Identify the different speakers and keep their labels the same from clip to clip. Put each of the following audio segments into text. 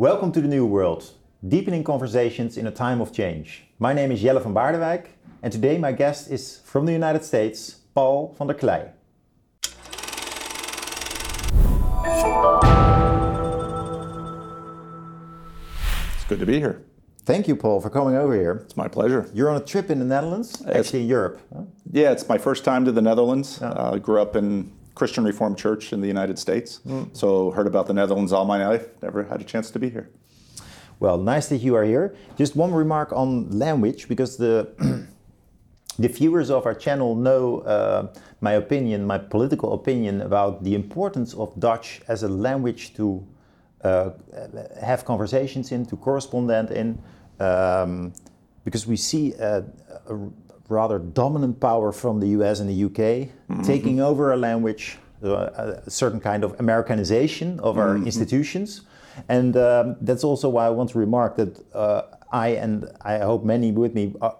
Speaker 1: Welcome to the New World, deepening conversations in a time of change. My name is Jelle van Baardewijk, and today my guest is from the United States, Paul VanderKlay.
Speaker 2: It's good to be here.
Speaker 1: Thank you, Paul, for coming over here.
Speaker 2: It's my pleasure.
Speaker 1: You're on a trip in the Netherlands, actually in Europe. huh?
Speaker 2: Yeah, it's my first time to the Netherlands. Uh, grew up in Christian Reformed Church in the United States, so heard about the Netherlands all my life. Never had a chance to be here.
Speaker 1: Well, nice that you are here. Just one remark on language, because the the viewers of our channel know uh, my opinion, my political opinion about the importance of Dutch as a language to uh, have conversations in, to correspond in, um, because we see a, a rather dominant power from the US and the UK taking over a language, uh, a certain kind of Americanization of our institutions. And um, that's also why I want to remark that uh, I and I hope many with me are,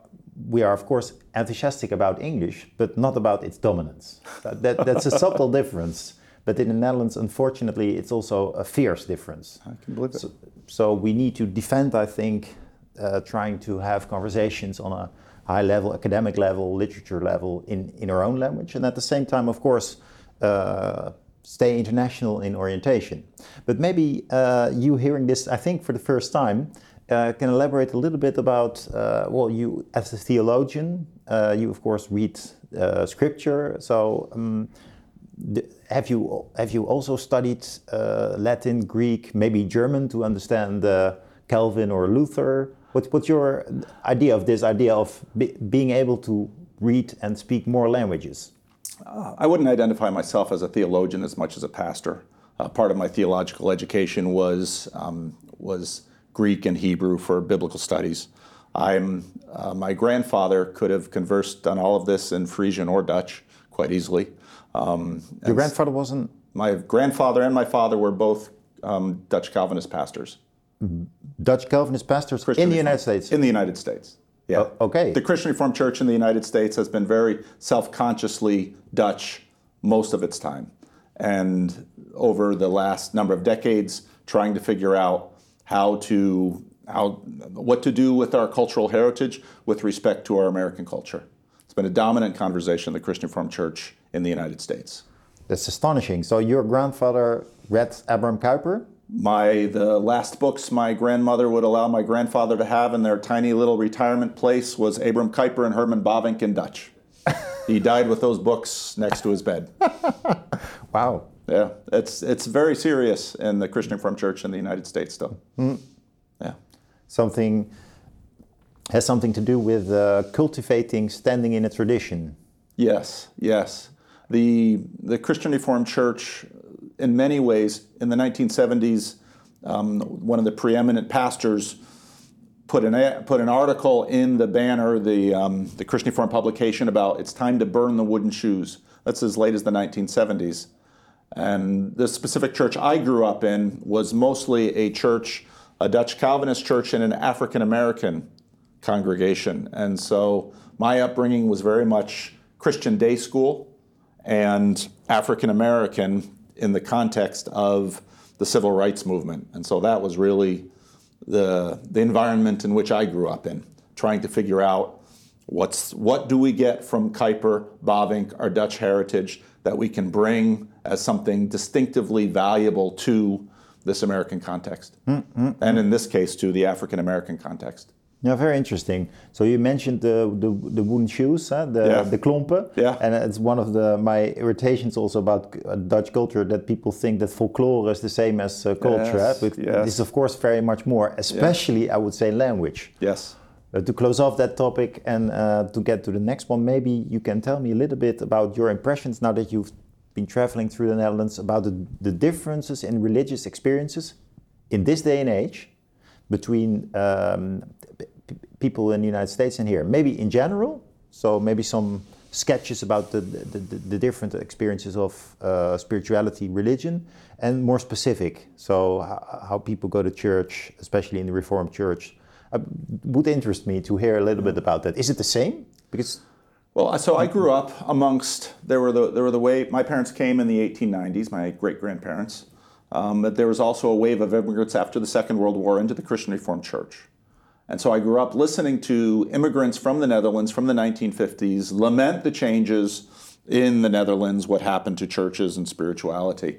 Speaker 1: we are of course enthusiastic about English, but not about its dominance. That, that- that's a subtle difference. But in the Netherlands, unfortunately, it's also a fierce difference.
Speaker 2: I can believe it.
Speaker 1: So, so we need to defend, I think, uh, trying to have conversations on a high level, academic level, literature level in, in our own language, and at the same time, of course, uh, stay international in orientation. But maybe uh, you hearing this, I think, for the first time, uh, can elaborate a little bit about, uh, well, you as a theologian, uh, you of course read uh, scripture, so. Um, have you have you also studied Latin, Greek, maybe German to understand Calvin or Luther? What, what's your idea of this idea of be, being able to read and speak more languages?
Speaker 2: I wouldn't identify myself as a theologian as much as a pastor. Uh, part of my theological education was um, was Greek and Hebrew for biblical studies. I'm uh, my grandfather could have conversed on all of this in Frisian or Dutch quite easily. Um,
Speaker 1: Your grandfather wasn't.
Speaker 2: my grandfather and my father were both um, Dutch Calvinist pastors
Speaker 1: Dutch Calvinist pastors
Speaker 2: Christian
Speaker 1: in the
Speaker 2: Reformed-
Speaker 1: United States.
Speaker 2: in the United States. Yeah.
Speaker 1: Oh, okay.
Speaker 2: The Christian Reformed Church in the United States has been very self-consciously Dutch most of its time, and over the last number of decades, trying to figure out how to how what to do with our cultural heritage with respect to our American culture. It's been a dominant conversation in the Christian Reformed Church in the United States.
Speaker 1: That's astonishing. So your grandfather read Abraham Kuyper.
Speaker 2: My the last books my grandmother would allow my grandfather to have in their tiny little retirement place was Abram Kuyper and Herman Bavinck in Dutch. he died with those books next to his bed.
Speaker 1: Wow.
Speaker 2: Yeah, it's it's very serious in the Christian Reformed Church in the United States still. Yeah.
Speaker 1: Something has something to do with uh, cultivating standing in a tradition.
Speaker 2: Yes, yes. The the Christian Reformed Church, in many ways, in the 1970s, um, one of the preeminent pastors put an put an article in the banner, the um, the Christian Reformed publication about it's time to burn the wooden shoes. That's as late as the 1970s. And the specific church I grew up in was mostly a church, a Dutch Calvinist church, and an African American congregation. And so my upbringing was very much Christian day school and African American in the context of the civil rights movement. And so that was really the, the environment in which I grew up in, trying to figure out what's, what do we get from Kuyper, Bavinck, our Dutch heritage that we can bring as something distinctively valuable to this American context, mm, mm, mm. and in this case to the African American context.
Speaker 1: Yeah, very interesting. So you mentioned the the, the wooden shoes, huh? the
Speaker 2: Yeah.
Speaker 1: the klompen,
Speaker 2: Yeah.
Speaker 1: and it's one of the my irritations also about uh, Dutch culture that people think that folklore is the same as uh, culture.
Speaker 2: Yes?
Speaker 1: But
Speaker 2: yes.
Speaker 1: this is of course very much more, especially I would say language.
Speaker 2: Yes.
Speaker 1: Uh, to close off that topic and uh, to get to the next one, maybe you can tell me a little bit about your impressions now that you've been traveling through the Netherlands about the, the differences in religious experiences in this day and age between um, people in the United States and here. Maybe in general, so maybe some sketches about the, the, the, the different experiences of uh, spirituality, religion, and more specific. So, how, how people go to church, especially in the Reformed Church. Uh, would interest me to hear a little bit about that. Is it the same? Because
Speaker 2: Well, so I grew up amongst there were the there were the way my parents came in the 1890s. My great grandparents um, but there was also a wave of immigrants after the Second World War into the Christian Reformed Church. And so I grew up listening to immigrants from the Netherlands from the 1950s lament the changes in the Netherlands, what happened to churches and spirituality.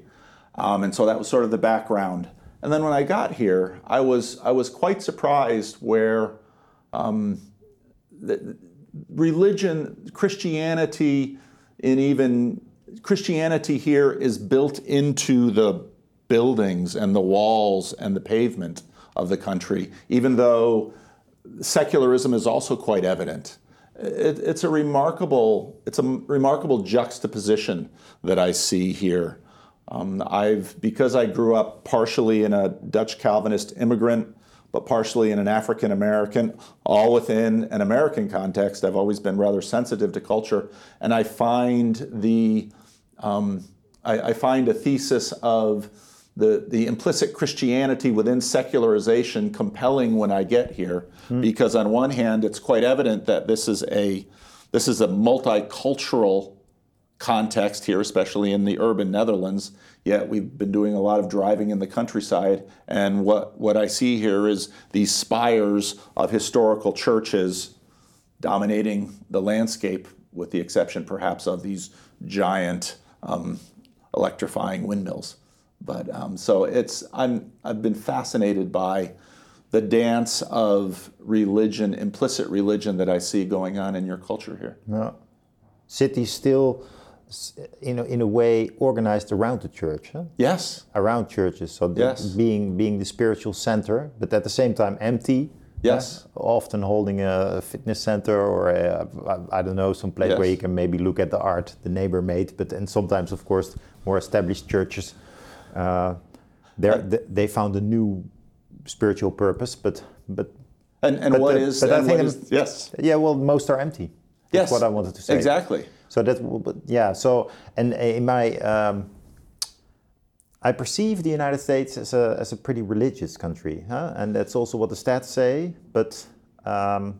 Speaker 2: Um, and so that was sort of the background. And then when I got here, I was, I was quite surprised where um, the, religion, Christianity, and even Christianity here is built into the buildings and the walls and the pavement of the country, even though secularism is also quite evident. It, it's a remarkable, it's a remarkable juxtaposition that I see here. Um, I've because I grew up partially in a Dutch Calvinist immigrant, but partially in an African American, all within an American context. I've always been rather sensitive to culture, and I find the um, I, I find a thesis of the, the implicit Christianity within secularization compelling when I get here, mm. because on one hand, it's quite evident that this is a this is a multicultural context here, especially in the urban Netherlands. Yet we've been doing a lot of driving in the countryside, and what, what I see here is these spires of historical churches dominating the landscape, with the exception perhaps of these giant um, electrifying windmills. But um, so it's I'm I've been fascinated by the dance of religion, implicit religion that I see going on in your culture here.
Speaker 1: Yeah. City still, in a, in a way, organized around the church. Huh?
Speaker 2: Yes.
Speaker 1: Around churches, so yes. being being the spiritual center, but at the same time empty.
Speaker 2: Yes.
Speaker 1: Uh, often holding a fitness center or a, I don't know some place yes. where you can maybe look at the art the neighbor made, but and sometimes of course more established churches uh, they found a new spiritual purpose, but but
Speaker 2: and, and
Speaker 1: but
Speaker 2: what the, is,
Speaker 1: but
Speaker 2: I think is, yes
Speaker 1: yeah well most are empty.
Speaker 2: That's
Speaker 1: yes, what I wanted to say
Speaker 2: exactly.
Speaker 1: So that yeah so and in my um, I perceive the United States as a as a pretty religious country, huh? and that's also what the stats say. But um,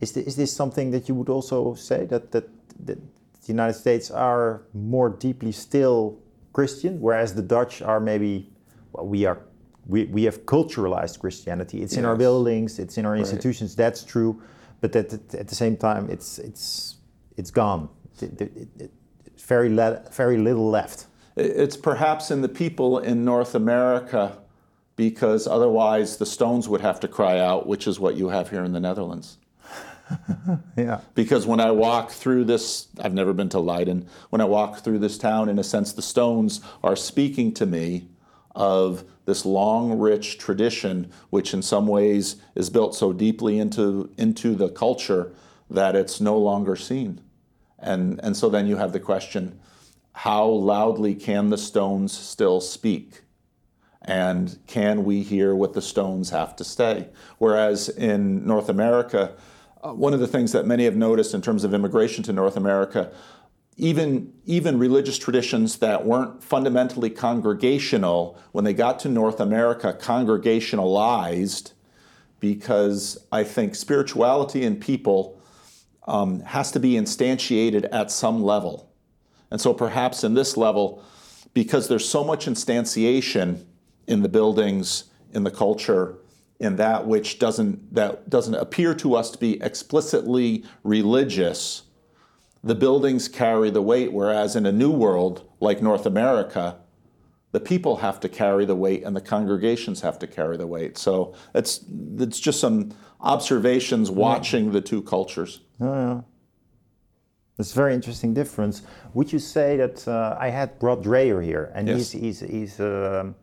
Speaker 1: is this, is this something that you would also say that that, that the United States are more deeply still Christian, whereas the Dutch are maybe, well, we are, we, we have culturalized Christianity. It's yes. in our buildings, it's in our institutions. Right. That's true, but at, at the same time, it's it's it's gone. It, it, it, very le- very little left.
Speaker 2: It's perhaps in the people in North America, because otherwise the stones would have to cry out, which is what you have here in the Netherlands.
Speaker 1: yeah.
Speaker 2: Because when I walk through this, I've never been to Leiden. When I walk through this town, in a sense, the stones are speaking to me of this long, rich tradition, which in some ways is built so deeply into, into the culture that it's no longer seen. And, and so then you have the question how loudly can the stones still speak? And can we hear what the stones have to say? Whereas in North America, uh, one of the things that many have noticed in terms of immigration to North America, even, even religious traditions that weren't fundamentally congregational, when they got to North America, congregationalized because I think spirituality in people um, has to be instantiated at some level. And so perhaps in this level, because there's so much instantiation in the buildings, in the culture, in that which doesn't that doesn't appear to us to be explicitly religious the buildings carry the weight whereas in a new world like north america the people have to carry the weight and the congregations have to carry the weight so it's it's just some observations watching the two cultures
Speaker 1: oh, yeah. It's a very interesting difference. Would you say that uh, I had Rod Dreher here, and yes. he's he's he's um,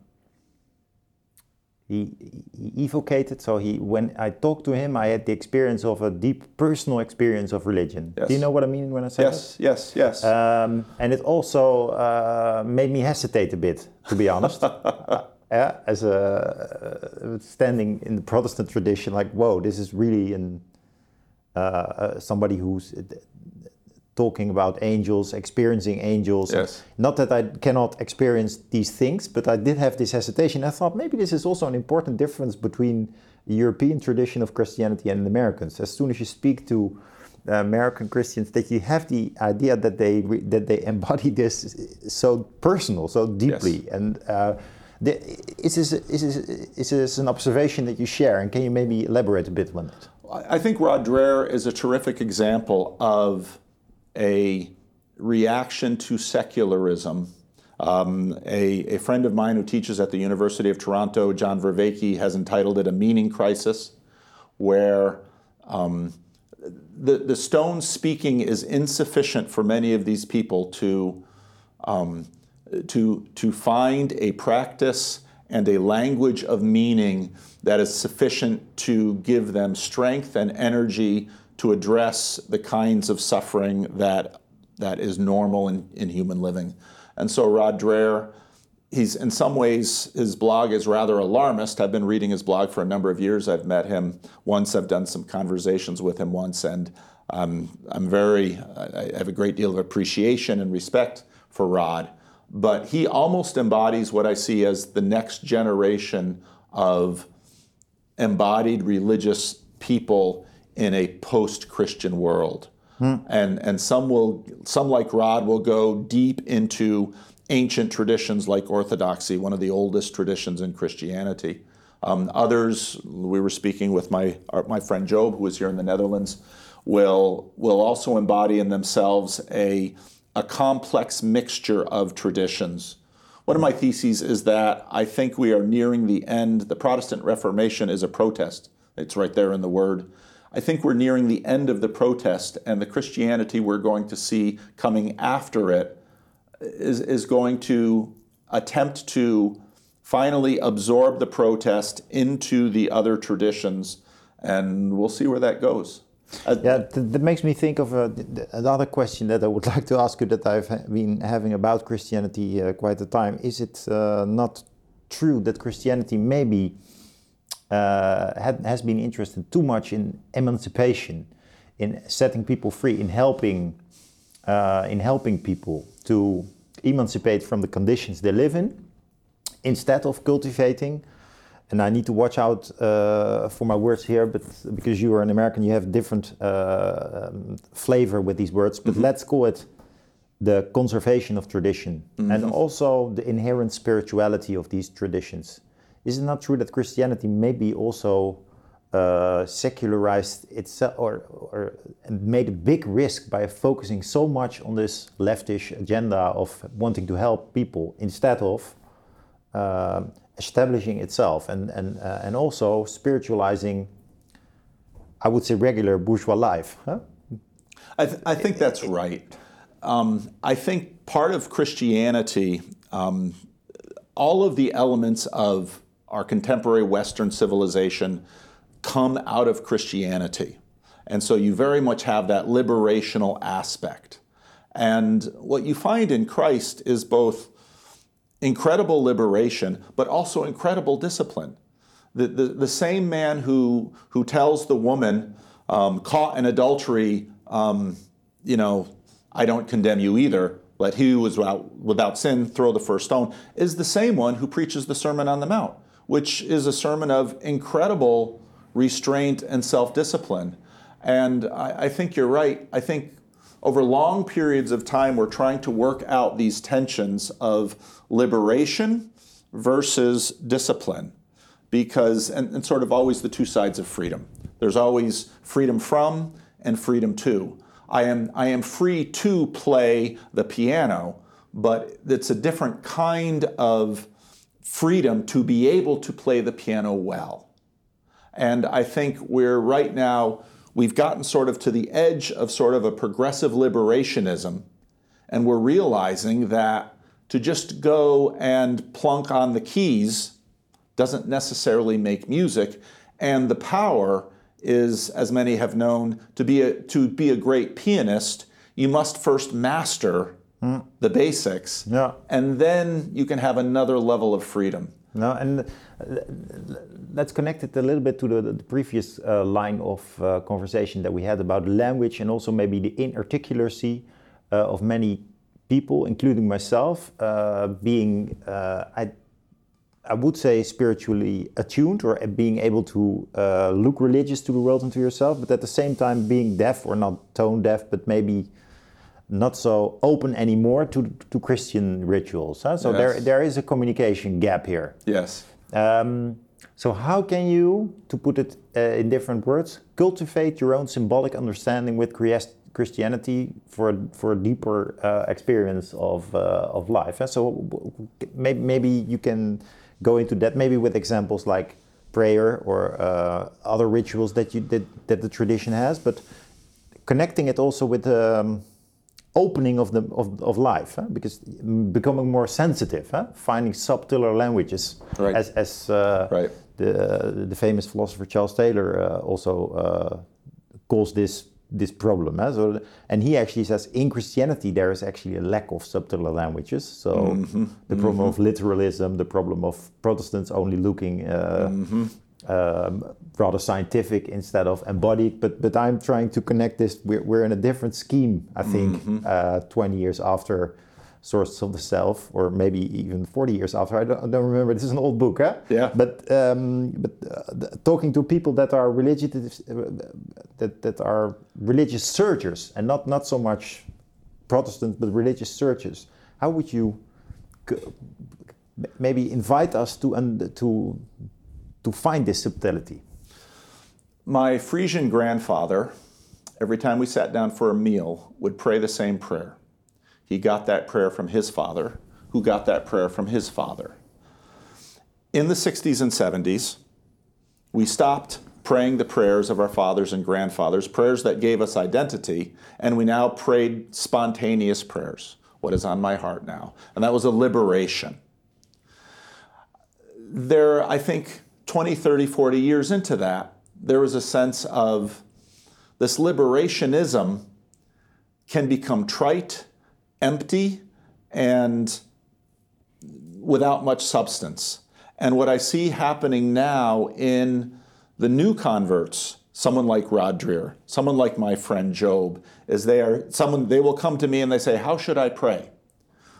Speaker 1: he, he evocated so he when i talked to him i had the experience of a deep personal experience of religion yes. do you know what i mean when i say
Speaker 2: yes
Speaker 1: that?
Speaker 2: yes yes
Speaker 1: um, and it also uh, made me hesitate a bit to be honest uh, as a uh, standing in the protestant tradition like whoa this is really an uh, uh, somebody who's talking about angels, experiencing angels.
Speaker 2: Yes.
Speaker 1: Not that I cannot experience these things, but I did have this hesitation. I thought maybe this is also an important difference between the European tradition of Christianity and the Americans. As soon as you speak to uh, American Christians, that you have the idea that they that they embody this so personal, so deeply, yes. and uh, The, is, this, is, this, is this an observation that you share, and can you maybe elaborate a bit on it?
Speaker 2: I think Rod Dreher is a terrific example of a reaction to secularism. Um, a, a, friend of mine who teaches at the University of Toronto, John Vervaeke, has entitled it A Meaning Crisis, where um, the, the stone speaking is insufficient for many of these people to, um, to, to find a practice and a language of meaning that is sufficient to give them strength and energy to address the kinds of suffering that, that is normal in, in human living. And so Rod Dreher, he's in some ways, his blog is rather alarmist. I've been reading his blog for a number of years. I've met him once, I've done some conversations with him once, and um, I'm very, I have a great deal of appreciation and respect for Rod. But he almost embodies what I see as the next generation of embodied religious people in a post-Christian world. Hmm. And, and some will some like Rod will go deep into ancient traditions like Orthodoxy, one of the oldest traditions in Christianity. Um, others, we were speaking with my our, my friend Job, who is here in the Netherlands, will will also embody in themselves a a complex mixture of traditions. One of my theses is that I think we are nearing the end. The Protestant Reformation is a protest. It's right there in the word. I think we're nearing the end of the protest, and the Christianity we're going to see coming after it is, is going to attempt to finally absorb the protest into the other traditions, and we'll see where that goes.
Speaker 1: Uh, yeah, th that makes me think of uh, another question that I would like to ask you that I've been having about Christianity uh, quite a time. Is it uh, not true that Christianity maybe uh, had, has been interested too much in emancipation, in setting people free, in helping, uh, in helping people to emancipate from the conditions they live in, instead of cultivating. And I need to watch out uh, for my words here, but because you are an American, you have different uh, um, flavor with these words. But mm -hmm. let's call it the conservation of tradition mm -hmm. and also the inherent spirituality of these traditions. Is it not true that Christianity maybe also uh, secularized itself or, or made a big risk by focusing so much on this leftish agenda of wanting to help people instead of uh, establishing itself and, and, uh, and also spiritualizing, I would say, regular bourgeois life? Huh?
Speaker 2: I, th I think that's right. Um, I think part of Christianity, um, all of the elements of our contemporary Western civilization come out of Christianity. And so you very much have that liberational aspect. And what you find in Christ is both incredible liberation, but also incredible discipline. The, the, the same man who, who tells the woman um, caught in adultery, um, you know, I don't condemn you either, let he who is without, without sin throw the first stone, is the same one who preaches the Sermon on the Mount which is a sermon of incredible restraint and self discipline. And I, I, think you're right. I think over long periods of time, we're trying to work out these tensions of liberation versus discipline, because, and, and sort of always the two sides of freedom. There's always freedom from and freedom to. I am, I am free to play the piano, but it's a different kind of freedom to be able to play the piano well. And I think we're right now, we've gotten sort of to the edge of sort of a progressive liberationism, and we're realizing that to just go and plunk on the keys doesn't necessarily make music, and the power is, as many have known, to be a, to be a great pianist, you must first master mm. the basics, yeah. and then you can have another level of freedom.
Speaker 1: No, and uh, let's connect it a little bit to the, the previous uh, line of uh, conversation that we had about language and also maybe the inarticulacy uh, of many people, including myself, uh, being uh, I. I would say spiritually attuned or being able to look religious to the world and to yourself, but at the same time being deaf or not tone deaf, but maybe not so open anymore to to Christian rituals. Huh? So
Speaker 2: Yes.
Speaker 1: there there is a communication gap here.
Speaker 2: Yes.
Speaker 1: Um, so how can you, to put it uh, in different words, cultivate your own symbolic understanding with Christianity for a, for a deeper uh, experience of uh, of life? huh? So maybe maybe you can go into that maybe with examples like prayer or uh, other rituals that you that, that the tradition has, but connecting it also with um, opening of the of, of life huh? because becoming more sensitive huh? finding subtler languages
Speaker 2: Right.
Speaker 1: as as uh,
Speaker 2: Right.
Speaker 1: the the famous philosopher Charles Taylor uh, also uh, calls this this problem so and he actually says in Christianity there is actually a lack of subtler languages so the problem of literalism the problem of Protestants only looking uh, um, rather scientific instead of embodied. But but I'm trying to connect this. We're, we're in a different scheme, I think, uh, 20 years after Sources of the Self, or maybe even 40 years after. I don't, I don't remember. This is an old book, huh?
Speaker 2: Yeah.
Speaker 1: But um, but uh, talking to people that are religious, uh, that that are religious searchers, and not not so much Protestants, but religious searchers. How would you c- maybe invite us to un- to to find this subtlety?
Speaker 2: My Frisian grandfather, every time we sat down for a meal, would pray the same prayer. He got that prayer from his father, who got that prayer from his father. In the 60s and 70s, we stopped praying the prayers of our fathers and grandfathers, prayers that gave us identity, and we now prayed spontaneous prayers. What is on my heart now? And that was a liberation. There, I think, 20, 30, 40 years into that, there was a sense of this liberationism can become trite, empty, and without much substance. And what I see happening now in the new converts, someone like Rod Dreher, someone like my friend Job, is they are someone they will come to me and they say, How should I pray?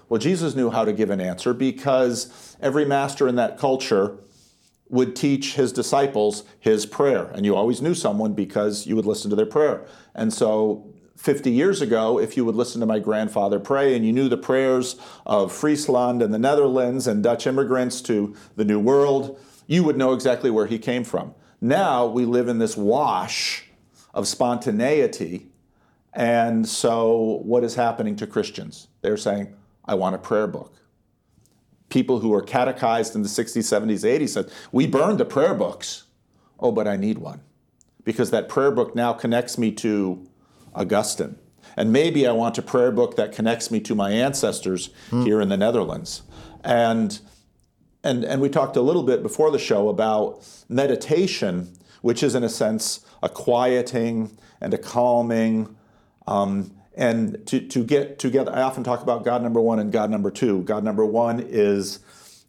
Speaker 2: Well, Jesus knew how to give an answer because every master in that culture would teach his disciples his prayer. And you always knew someone because you would listen to their prayer. And so 50 years ago, if you would listen to my grandfather pray and you knew the prayers of Friesland and the Netherlands and Dutch immigrants to the New World, you would know exactly where he came from. Now we live in this wash of spontaneity. And so what is happening to Christians? They're saying, I want a prayer book people who were catechized in the 60s, 70s, 80s said, We burned the prayer books. Oh, but I need one. Because that prayer book now connects me to Augustine. And maybe I want a prayer book that connects me to my ancestors here in the Netherlands. And, and, and we talked a little bit before the show about meditation, which is, in a sense, a quieting and a calming um, and to, to get together i often talk about god number one and god number two. God number one is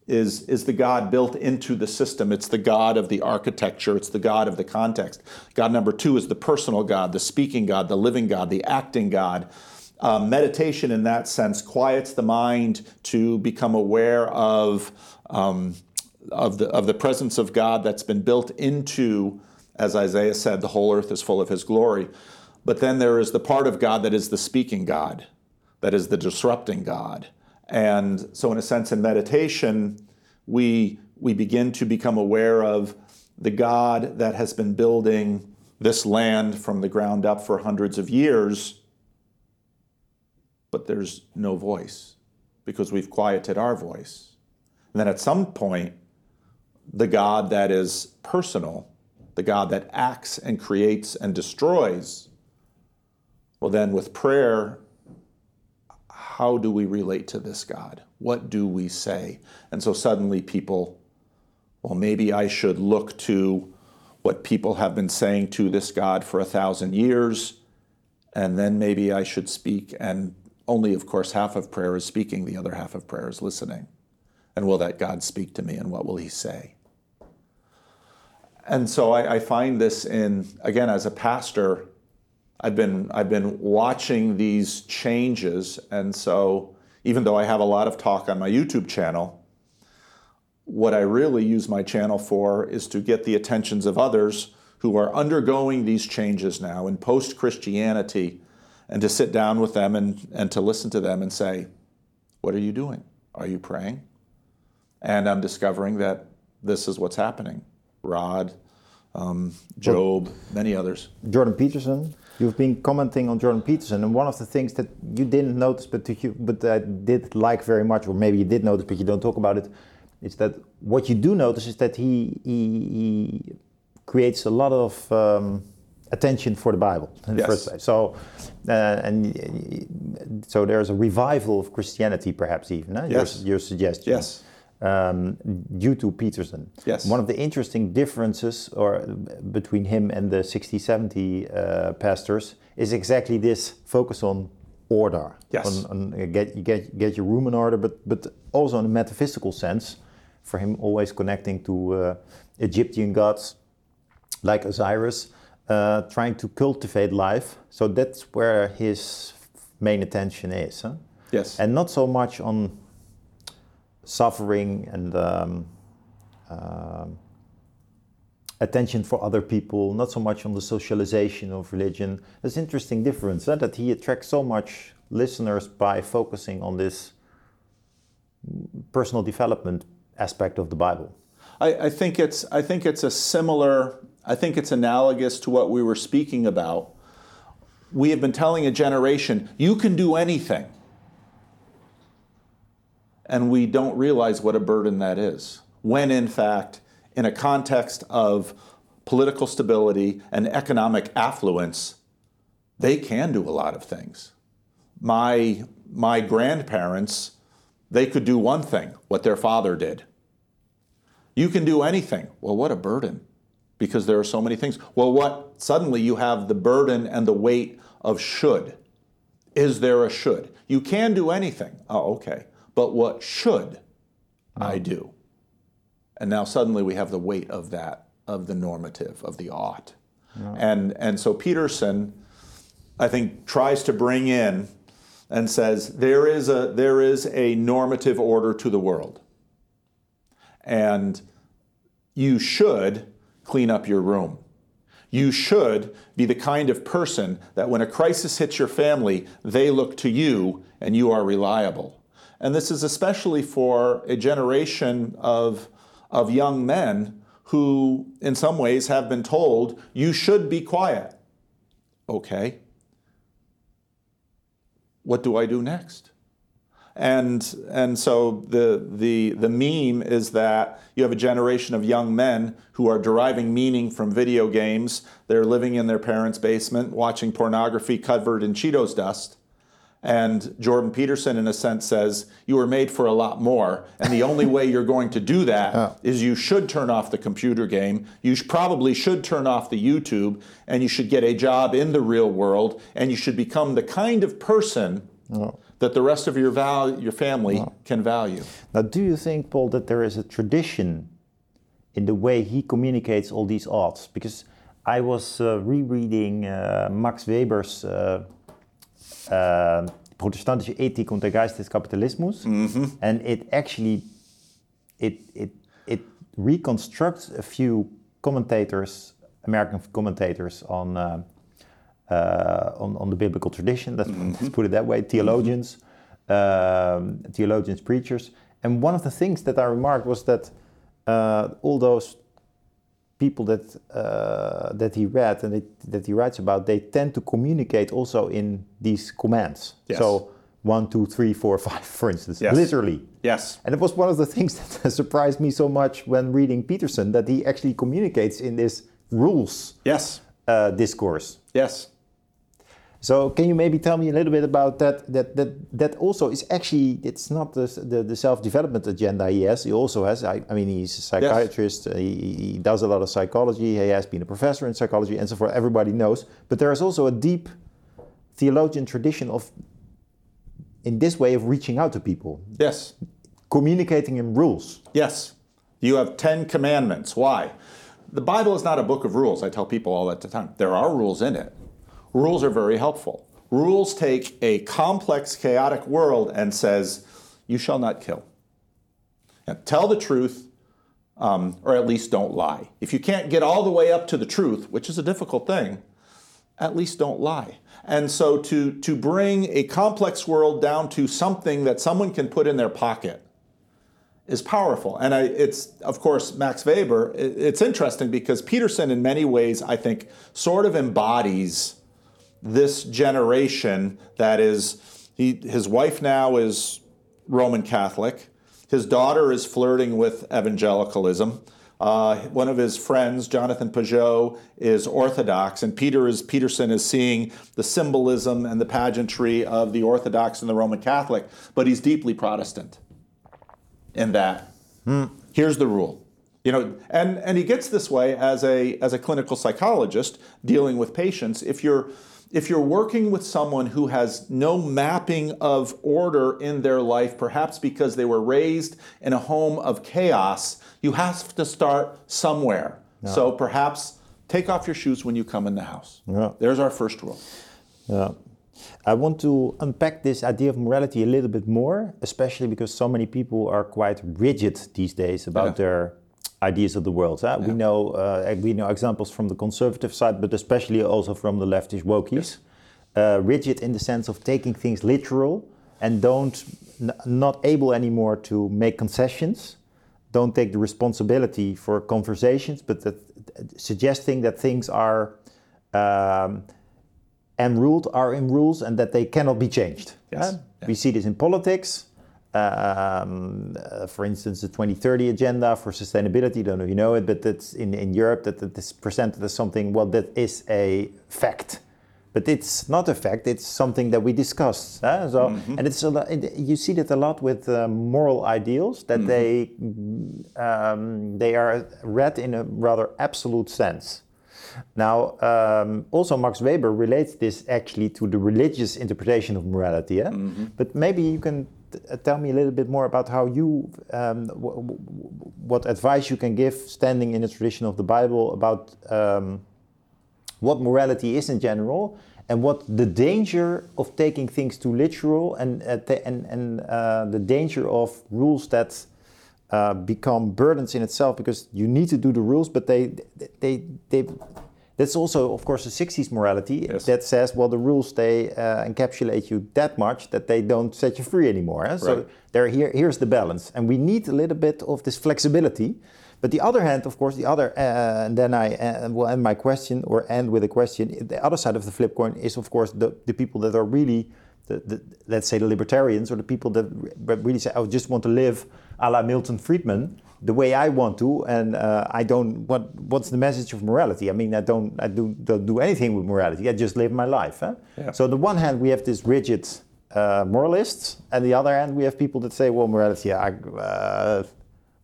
Speaker 2: is is the god built into the system. It's the god of the architecture. It's the god of the context. God number two is the personal god the speaking god the living god the acting god. Um, meditation in that sense quiets the mind to become aware of um, of the of the presence of god that's been built into as isaiah said the whole earth is full of his glory but then there is the part of God that is the speaking God, that is the disrupting God. And so, in a sense, in meditation, we, we begin to become aware of the God that has been building this land from the ground up for hundreds of years, but there's no voice because we've quieted our voice. And then at some point, the God that is personal, the God that acts and creates and destroys, well, then with prayer, how do we relate to this God? What do we say? And so suddenly people, well, maybe I should look to what people have been saying to this God for a thousand years, and then maybe I should speak. And only, of course, half of prayer is speaking, the other half of prayer is listening. And will that God speak to me, and what will he say? And so I, I find this in, again, as a pastor, I've been I've been watching these changes, and so even though I have a lot of talk on my YouTube channel, what I really use my channel for is to get the attentions of others who are undergoing these changes now in post Christianity, and to sit down with them and, and to listen to them and say, What are you doing? Are you praying? And I'm discovering that this is what's happening. Rod, um, Job, many others.
Speaker 1: Jordan Peterson. You've been commenting on Jordan Peterson, and one of the things that you didn't notice, but you, but I did like very much, or maybe you did notice, but you don't talk about it, is that what you do notice is that he he, he creates a lot of um, attention for the Bible in
Speaker 2: Yes.
Speaker 1: the first place. So, uh, and so there's a revival of Christianity, perhaps even. eh?
Speaker 2: Yes.
Speaker 1: Your, your suggestion.
Speaker 2: Yes.
Speaker 1: Um, due to Peterson.
Speaker 2: Yes.
Speaker 1: One of the interesting differences or between him and the 60, 70 uh, pastors is exactly this focus on order.
Speaker 2: Yes.
Speaker 1: On, on uh, get, you get, get your room in order, but, but also in a metaphysical sense, for him always connecting to uh, Egyptian gods like Osiris, uh, trying to cultivate life. So that's where his main attention is. Huh?
Speaker 2: Yes.
Speaker 1: And not so much on suffering and um, um, attention for other people, not so much on the socialization of religion. There's interesting difference that he attracts so much listeners by focusing on this personal development aspect of the Bible.
Speaker 2: I, I think it's I think it's a similar I think it's analogous to what we were speaking about. We have been telling a generation, you can do anything. And we don't realize what a burden that is. When in fact, in a context of political stability and economic affluence, they can do a lot of things. My my grandparents, they could do one thing, what their father did. You can do anything. Well, what a burden because there are so many things. Well, what suddenly you have the burden and the weight of should. Is there a should? You can do anything. Oh, okay. But what should mm-hmm. I do? And now suddenly we have the weight of that, of the normative, of the ought. And and so Peterson, I think, tries to bring in and says there is a there is a normative order to the world. And you should clean up your room. You should be the kind of person that when a crisis hits your family, they look to you and you are reliable. And this is especially for a generation of, of young men who, in some ways, have been told, you should be quiet. Okay. What do I do next? And, and so the, the, the meme is that you have a generation of young men who are deriving meaning from video games. They're living in their parents' basement, watching pornography covered in Cheetos dust. And Jordan Peterson, in a sense, says, You were made for a lot more. And the only way you're going to do that is you should turn off the computer game. You probably should turn off the YouTube. And you should get a job in the real world. And you should become the kind of person that the rest of your, val- your family can value.
Speaker 1: Now, do you think, Paul, that there is a tradition in the way he communicates all these odds? Because I was uh, rereading uh, Max Weber's uh, uh, Protestantische Ethik und der Geist des Kapitalismus, and it actually it it it reconstructs a few commentators, American commentators on. Uh, uh, on, on the biblical tradition, let's, let's put it that way, theologians, um, theologians, preachers. And one of the things that I remarked was that uh, all those people that uh, that he read and it, that he writes about, they tend to communicate also in these commands.
Speaker 2: Yes.
Speaker 1: So one, two, three, four, five, for instance,
Speaker 2: Yes.
Speaker 1: literally.
Speaker 2: Yes.
Speaker 1: And it was one of the things that surprised me so much when reading Peterson that he actually communicates in this rules
Speaker 2: Yes.
Speaker 1: uh, discourse.
Speaker 2: Yes.
Speaker 1: So can you maybe tell me a little bit about that? That that that also is actually it's not the the, the self development agenda he has. He also has. I, I mean, he's a psychiatrist. uh, He, he does a lot of psychology. He has been a professor in psychology and so forth. Everybody knows. But there is also a deep theologian tradition of in this way of reaching out to people,
Speaker 2: Yes.
Speaker 1: communicating in rules.
Speaker 2: Yes. You have 10 commandments. Why? The Bible is not a book of rules. I tell people all that the time. There are rules in it. Rules are very helpful. Rules take a complex, chaotic world and says, you shall not kill. Now, tell the truth, um, or at least don't lie. If you can't get all the way up to the truth, which is a difficult thing, at least don't lie. And so to, to bring a complex world down to something that someone can put in their pocket is powerful. And I, it's, of course, Max Weber. It's interesting because Peterson, in many ways, I think, sort of embodies this generation that is, he, his wife now is Roman Catholic, his daughter is flirting with evangelicalism. Uh, one of his friends, Jonathan Pageau, is Orthodox, and Peter is Peterson is seeing the symbolism and the pageantry of the Orthodox and the Roman Catholic, but he's deeply Protestant in that. Mm. Here's the rule. You know, and, and he gets this way as a as a clinical psychologist dealing with patients. If you're if you're working with someone who has no mapping of order in their life, perhaps because they were raised in a home of chaos, you have to start somewhere. Yeah. So perhaps take off your shoes when you come in the house. Yeah. There's our first rule.
Speaker 1: Yeah. I want to unpack this idea of morality a little bit more, especially because so many people are quite rigid these days about yeah. their ideas of the world. Huh? Yeah. We know uh, we know examples from the conservative side, but especially also from the leftist wokies. Yes. Uh, rigid in the sense of taking things literal and don't not able anymore to make concessions. Don't take the responsibility for conversations, but that, suggesting that things are um, ruled are in rules and that they cannot be changed. Yes. Yeah. We see this in politics. Um, uh, for instance, the 2030 agenda for sustainability. Don't know if you know it, but that's in, in Europe that, that is presented as something. Well, that is a fact, but it's not a fact. It's something that we discussed. Uh? So, mm-hmm. and it's a lot, you see that a lot with uh, moral ideals that mm-hmm. they um, they are read in a rather absolute sense. Now, um, also Max Weber relates this actually to the religious interpretation of morality. Yeah? Mm-hmm. But maybe you can tell me a little bit more about how you, um, what advice you can give standing in the tradition of the Bible about um, what morality is in general and what the danger of taking things too literal and, uh, and, and uh, the danger of rules that uh, become burdens in itself because you need to do the rules, but they, they, they, that's also, of course, the 60s morality yes. that says, well, the rules they uh, encapsulate you that much that they don't set you free anymore. Eh? Right. So there, here, here's the balance, and we need a little bit of this flexibility. But the other hand, of course, the other, uh, and then I uh, will end my question or end with a question. The other side of the flip coin is, of course, the, the people that are really, the, the, let's say, the libertarians or the people that really say, I just want to live a la Milton Friedman the way I want to, and uh, I don't. What What's the message of morality? I mean, I don't. I do don't do anything with morality. I just live my life. Huh? Yeah. So on the one hand, we have this rigid uh, moralists, and the other hand, we have people that say, well, morality. I, uh,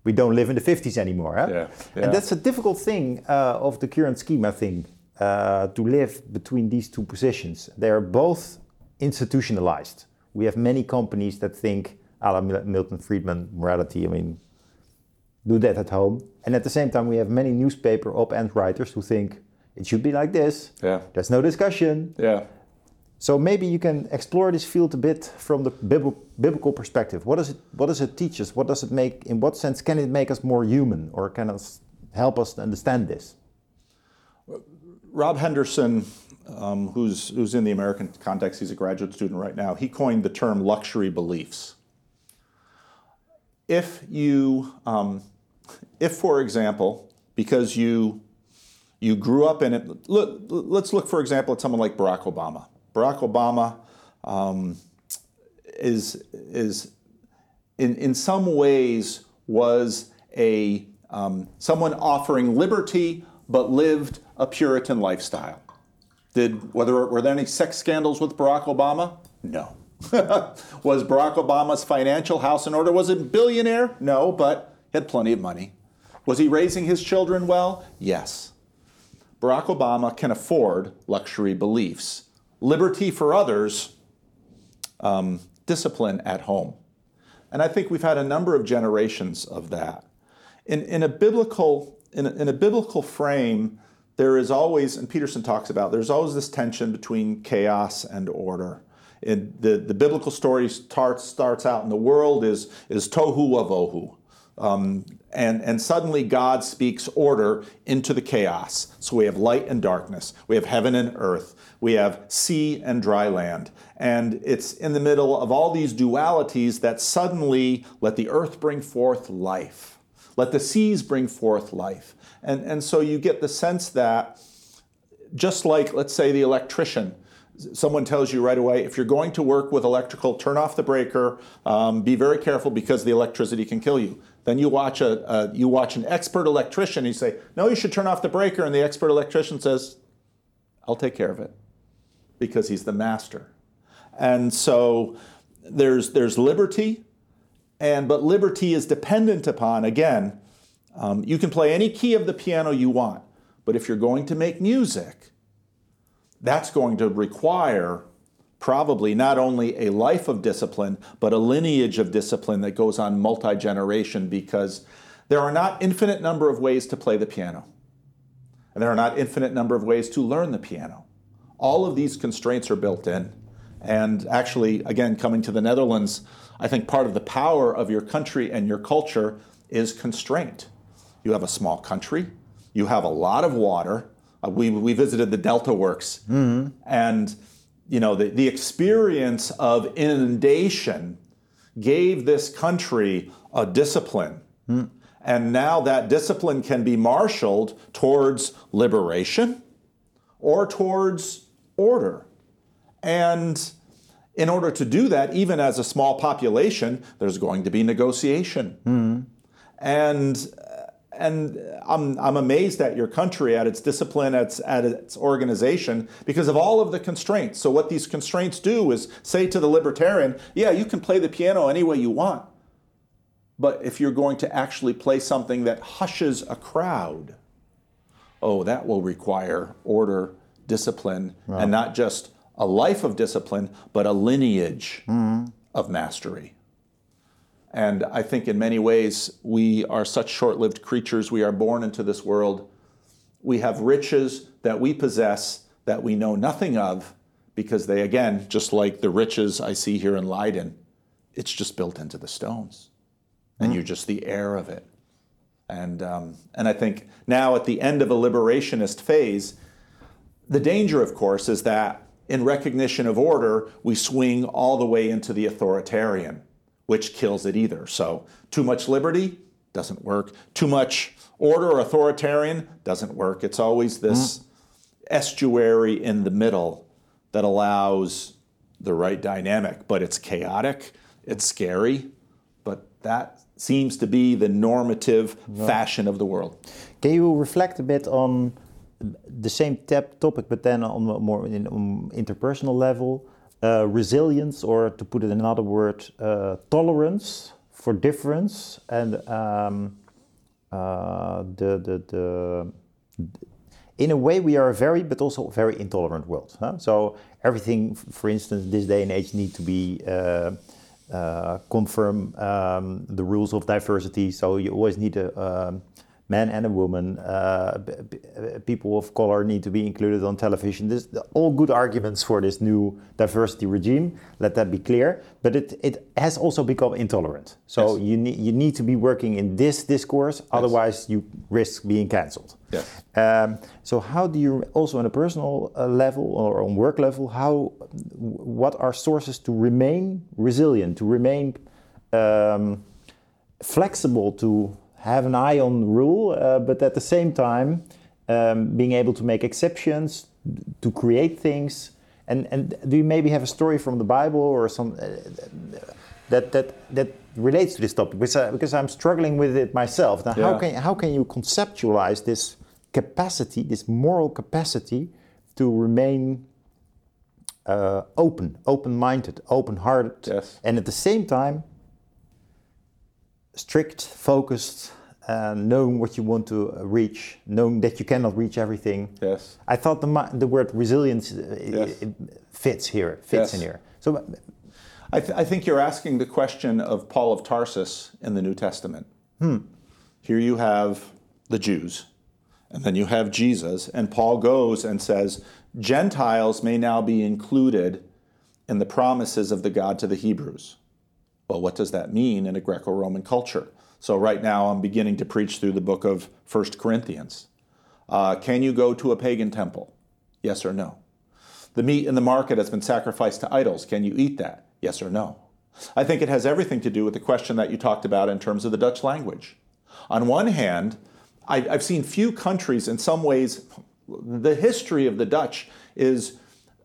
Speaker 1: we don't live in the 50s anymore. Huh? Yeah, yeah. And that's a difficult thing uh, of the current schema thing uh, to live between these two positions. They are both institutionalized. We have many companies that think, a la Milton Friedman morality. I mean, do that at home. And at the same time, we have many newspaper op-ed writers who think it should be like this. Yeah. There's no discussion. Yeah. So maybe you can explore this field a bit from the biblical perspective. What does it What does it teach us? What does it make? In what sense can it make us more human, or can it help us understand this?
Speaker 2: Rob Henderson, um, who's who's in the American context, he's a graduate student right now. He coined the term luxury beliefs. If you um, if, for example, because you you grew up in it, look, let's look, for example, at someone like Barack Obama. Barack Obama um, is is in in some ways was a um, someone offering liberty but lived a Puritan lifestyle. Did whether were there any sex scandals with Barack Obama? No. was Barack Obama's financial house in order? Was it billionaire? No, but had plenty of money. Was he raising his children well? Yes. Barack Obama can afford luxury beliefs. Liberty for others, um, discipline at home. And I think we've had a number of generations of that. In, in, a, biblical, in, a, in a biblical frame, there is always, and Peterson talks about, there's always this tension between chaos and order. the, the biblical story starts, starts out, and the world is, is tohu wavohu Um, and, and suddenly God speaks order into the chaos. So we have light and darkness, we have heaven and earth, we have sea and dry land. And it's in the middle of all these dualities that suddenly let the earth bring forth life, let the seas bring forth life. And, and so you get the sense that just like, let's say, the electrician, someone tells you right away if you're going to work with electrical turn off the breaker um, be very careful because the electricity can kill you. Then you watch a, a, you watch an expert electrician and you say no you should turn off the breaker and the expert electrician says i'll take care of it because he's the master. And so there's there's liberty and but liberty is dependent upon again um, you can play any key of the piano you want but if you're going to make music that's going to require probably not only a life of discipline, but a lineage of discipline that goes on multi generation because there are not infinite number of ways to play the piano. And there are not infinite number of ways to learn the piano. All of these constraints are built in. And actually, again, coming to the Netherlands, I think part of the power of your country and your culture is constraint. You have a small country, you have a lot of water, uh, we, we visited the Delta Works, mm-hmm. and you know the, the experience of inundation gave this country a discipline. Mm. And now that discipline can be marshaled towards liberation or towards order. And in order to do that, even as a small population, there's going to be negotiation. Mm. And and I'm, I'm amazed at your country, at its discipline, at its, at its organization, because of all of the constraints. So, what these constraints do is say to the libertarian, yeah, you can play the piano any way you want. But if you're going to actually play something that hushes a crowd, oh, that will require order, discipline, right. and not just a life of discipline, but a lineage mm-hmm. of mastery. And I think in many ways, we are such short lived creatures. We are born into this world. We have riches that we possess that we know nothing of because they, again, just like the riches I see here in Leiden, it's just built into the stones. And mm. you're just the heir of it. And, um, and I think now at the end of a liberationist phase, the danger, of course, is that in recognition of order, we swing all the way into the authoritarian which kills it either. So, too much liberty doesn't work. Too much order or authoritarian doesn't work. It's always this mm. estuary in the middle that allows the right dynamic, but it's chaotic, it's scary, but that seems to be the normative fashion of the world.
Speaker 1: Can you reflect a bit on the same topic, but then on a more in, um, interpersonal level? Uh, resilience, or to put it in another word, uh, tolerance for difference, and um, uh, the, the, the, in a way we are a very, but also very intolerant world. Huh? So everything, for instance, this day and age need to be uh, uh, confirm um, the rules of diversity. So you always need a um, man and a woman, uh, people of color need to be included on television. This, all good arguments for this new diversity regime. Let that be clear. But it, it has also become intolerant. So yes. you need you need to be working in this discourse, yes. otherwise you risk being cancelled.
Speaker 2: Yes.
Speaker 1: Um, so how do you also on a personal uh, level or on work level? How what are sources to remain resilient, to remain um, flexible to have an eye on the rule, uh, but at the same time, um, being able to make exceptions, to create things. And, and do you maybe have a story from the Bible or some uh, that, that, that relates to this topic? Because, uh, because I'm struggling with it myself. Now, yeah. how, can, how can you conceptualize this capacity, this moral capacity to remain uh, open, open minded, open hearted,
Speaker 2: yes.
Speaker 1: and at the same time strict, focused, uh, knowing what you want to reach, knowing that you cannot reach everything.
Speaker 2: Yes.
Speaker 1: I thought the the word resilience uh, yes. it, it fits here, fits yes. in here. So.
Speaker 2: I, th I, think you're asking the question of Paul of Tarsus in the New Testament.
Speaker 1: Hmm.
Speaker 2: Here you have the Jews, and then you have Jesus, and Paul goes and says, Gentiles may now be included in the promises of the God to the Hebrews. Well, what does that mean in a Greco Roman culture? So right now I'm beginning to preach through the book of First Corinthians. Uh, can you go to a pagan temple? Yes or no? The meat in the market has been sacrificed to idols. Can you eat that? Yes or no? I think it has everything to do with the question that you talked about in terms of the Dutch language. On one hand, I've seen few countries, in some ways, the history of the Dutch is,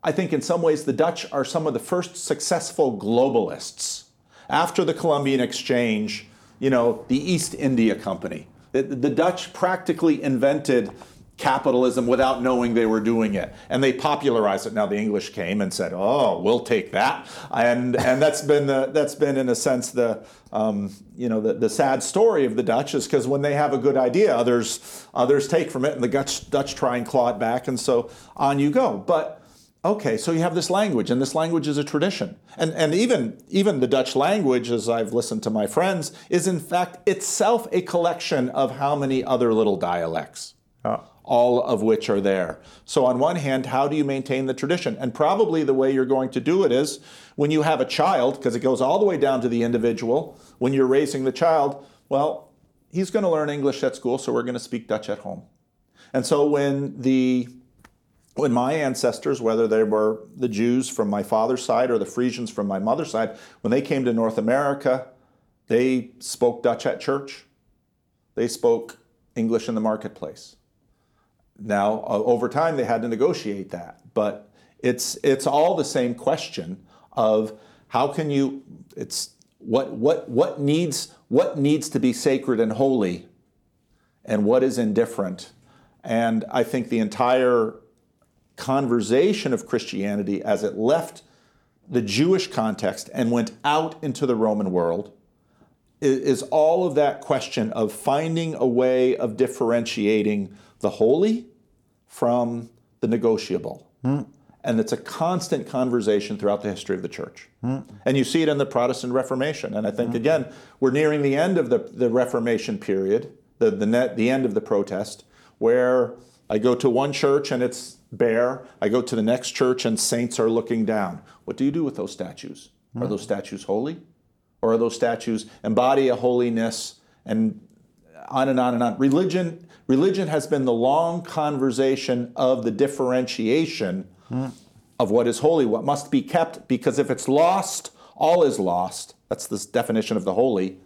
Speaker 2: I think, in some ways, the Dutch are some of the first successful globalists. After the Columbian Exchange, you know, the East India Company. The, the Dutch practically invented capitalism without knowing they were doing it. And they popularized it. Now the English came and said, "Oh, we'll take that," and and that's been the that's been in a sense the um, you know the, the sad story of the Dutch is because when they have a good idea, others others take from it, and the Dutch Dutch try and claw it back, and so on you go. But okay, so you have this language, and this language is a tradition, and and even even the Dutch language, as I've listened to my friends, is in fact itself a collection of how many other little dialects. Oh all of which are there. So, on one hand, how do you maintain the tradition? And probably the way you're going to do it is when you have a child, because it goes all the way down to the individual, when you're raising the child, well, he's going to learn English at school, so we're going to speak Dutch at home. And so when the when my ancestors, whether they were the Jews from my father's side or the Frisians from my mother's side, when they came to North America, they spoke Dutch at church. They spoke English in the marketplace. Now, uh, over time, they had to negotiate that, but it's it's all the same question of how can you it's what what what needs what needs to be sacred and holy, and what is indifferent, and I think the entire conversation of Christianity as it left the Jewish context and went out into the Roman world is all of that question of finding a way of differentiating the holy from the negotiable. Mm. And it's a constant conversation throughout the history of the church. Mm. And you see it in the Protestant Reformation. And I think, mm. again, we're nearing the end of the, the Reformation period, the, the, net, the end of the protest, where I go to one church and it's bare. I go to the next church and saints are looking down. What do you do with those statues? Are those statues holy? Or are those statues embody a holiness and on and on and on? Religion Religion has been the long conversation of the differentiation mm. of what is holy, what must be kept, because if it's lost, all is lost. That's the definition of the holy,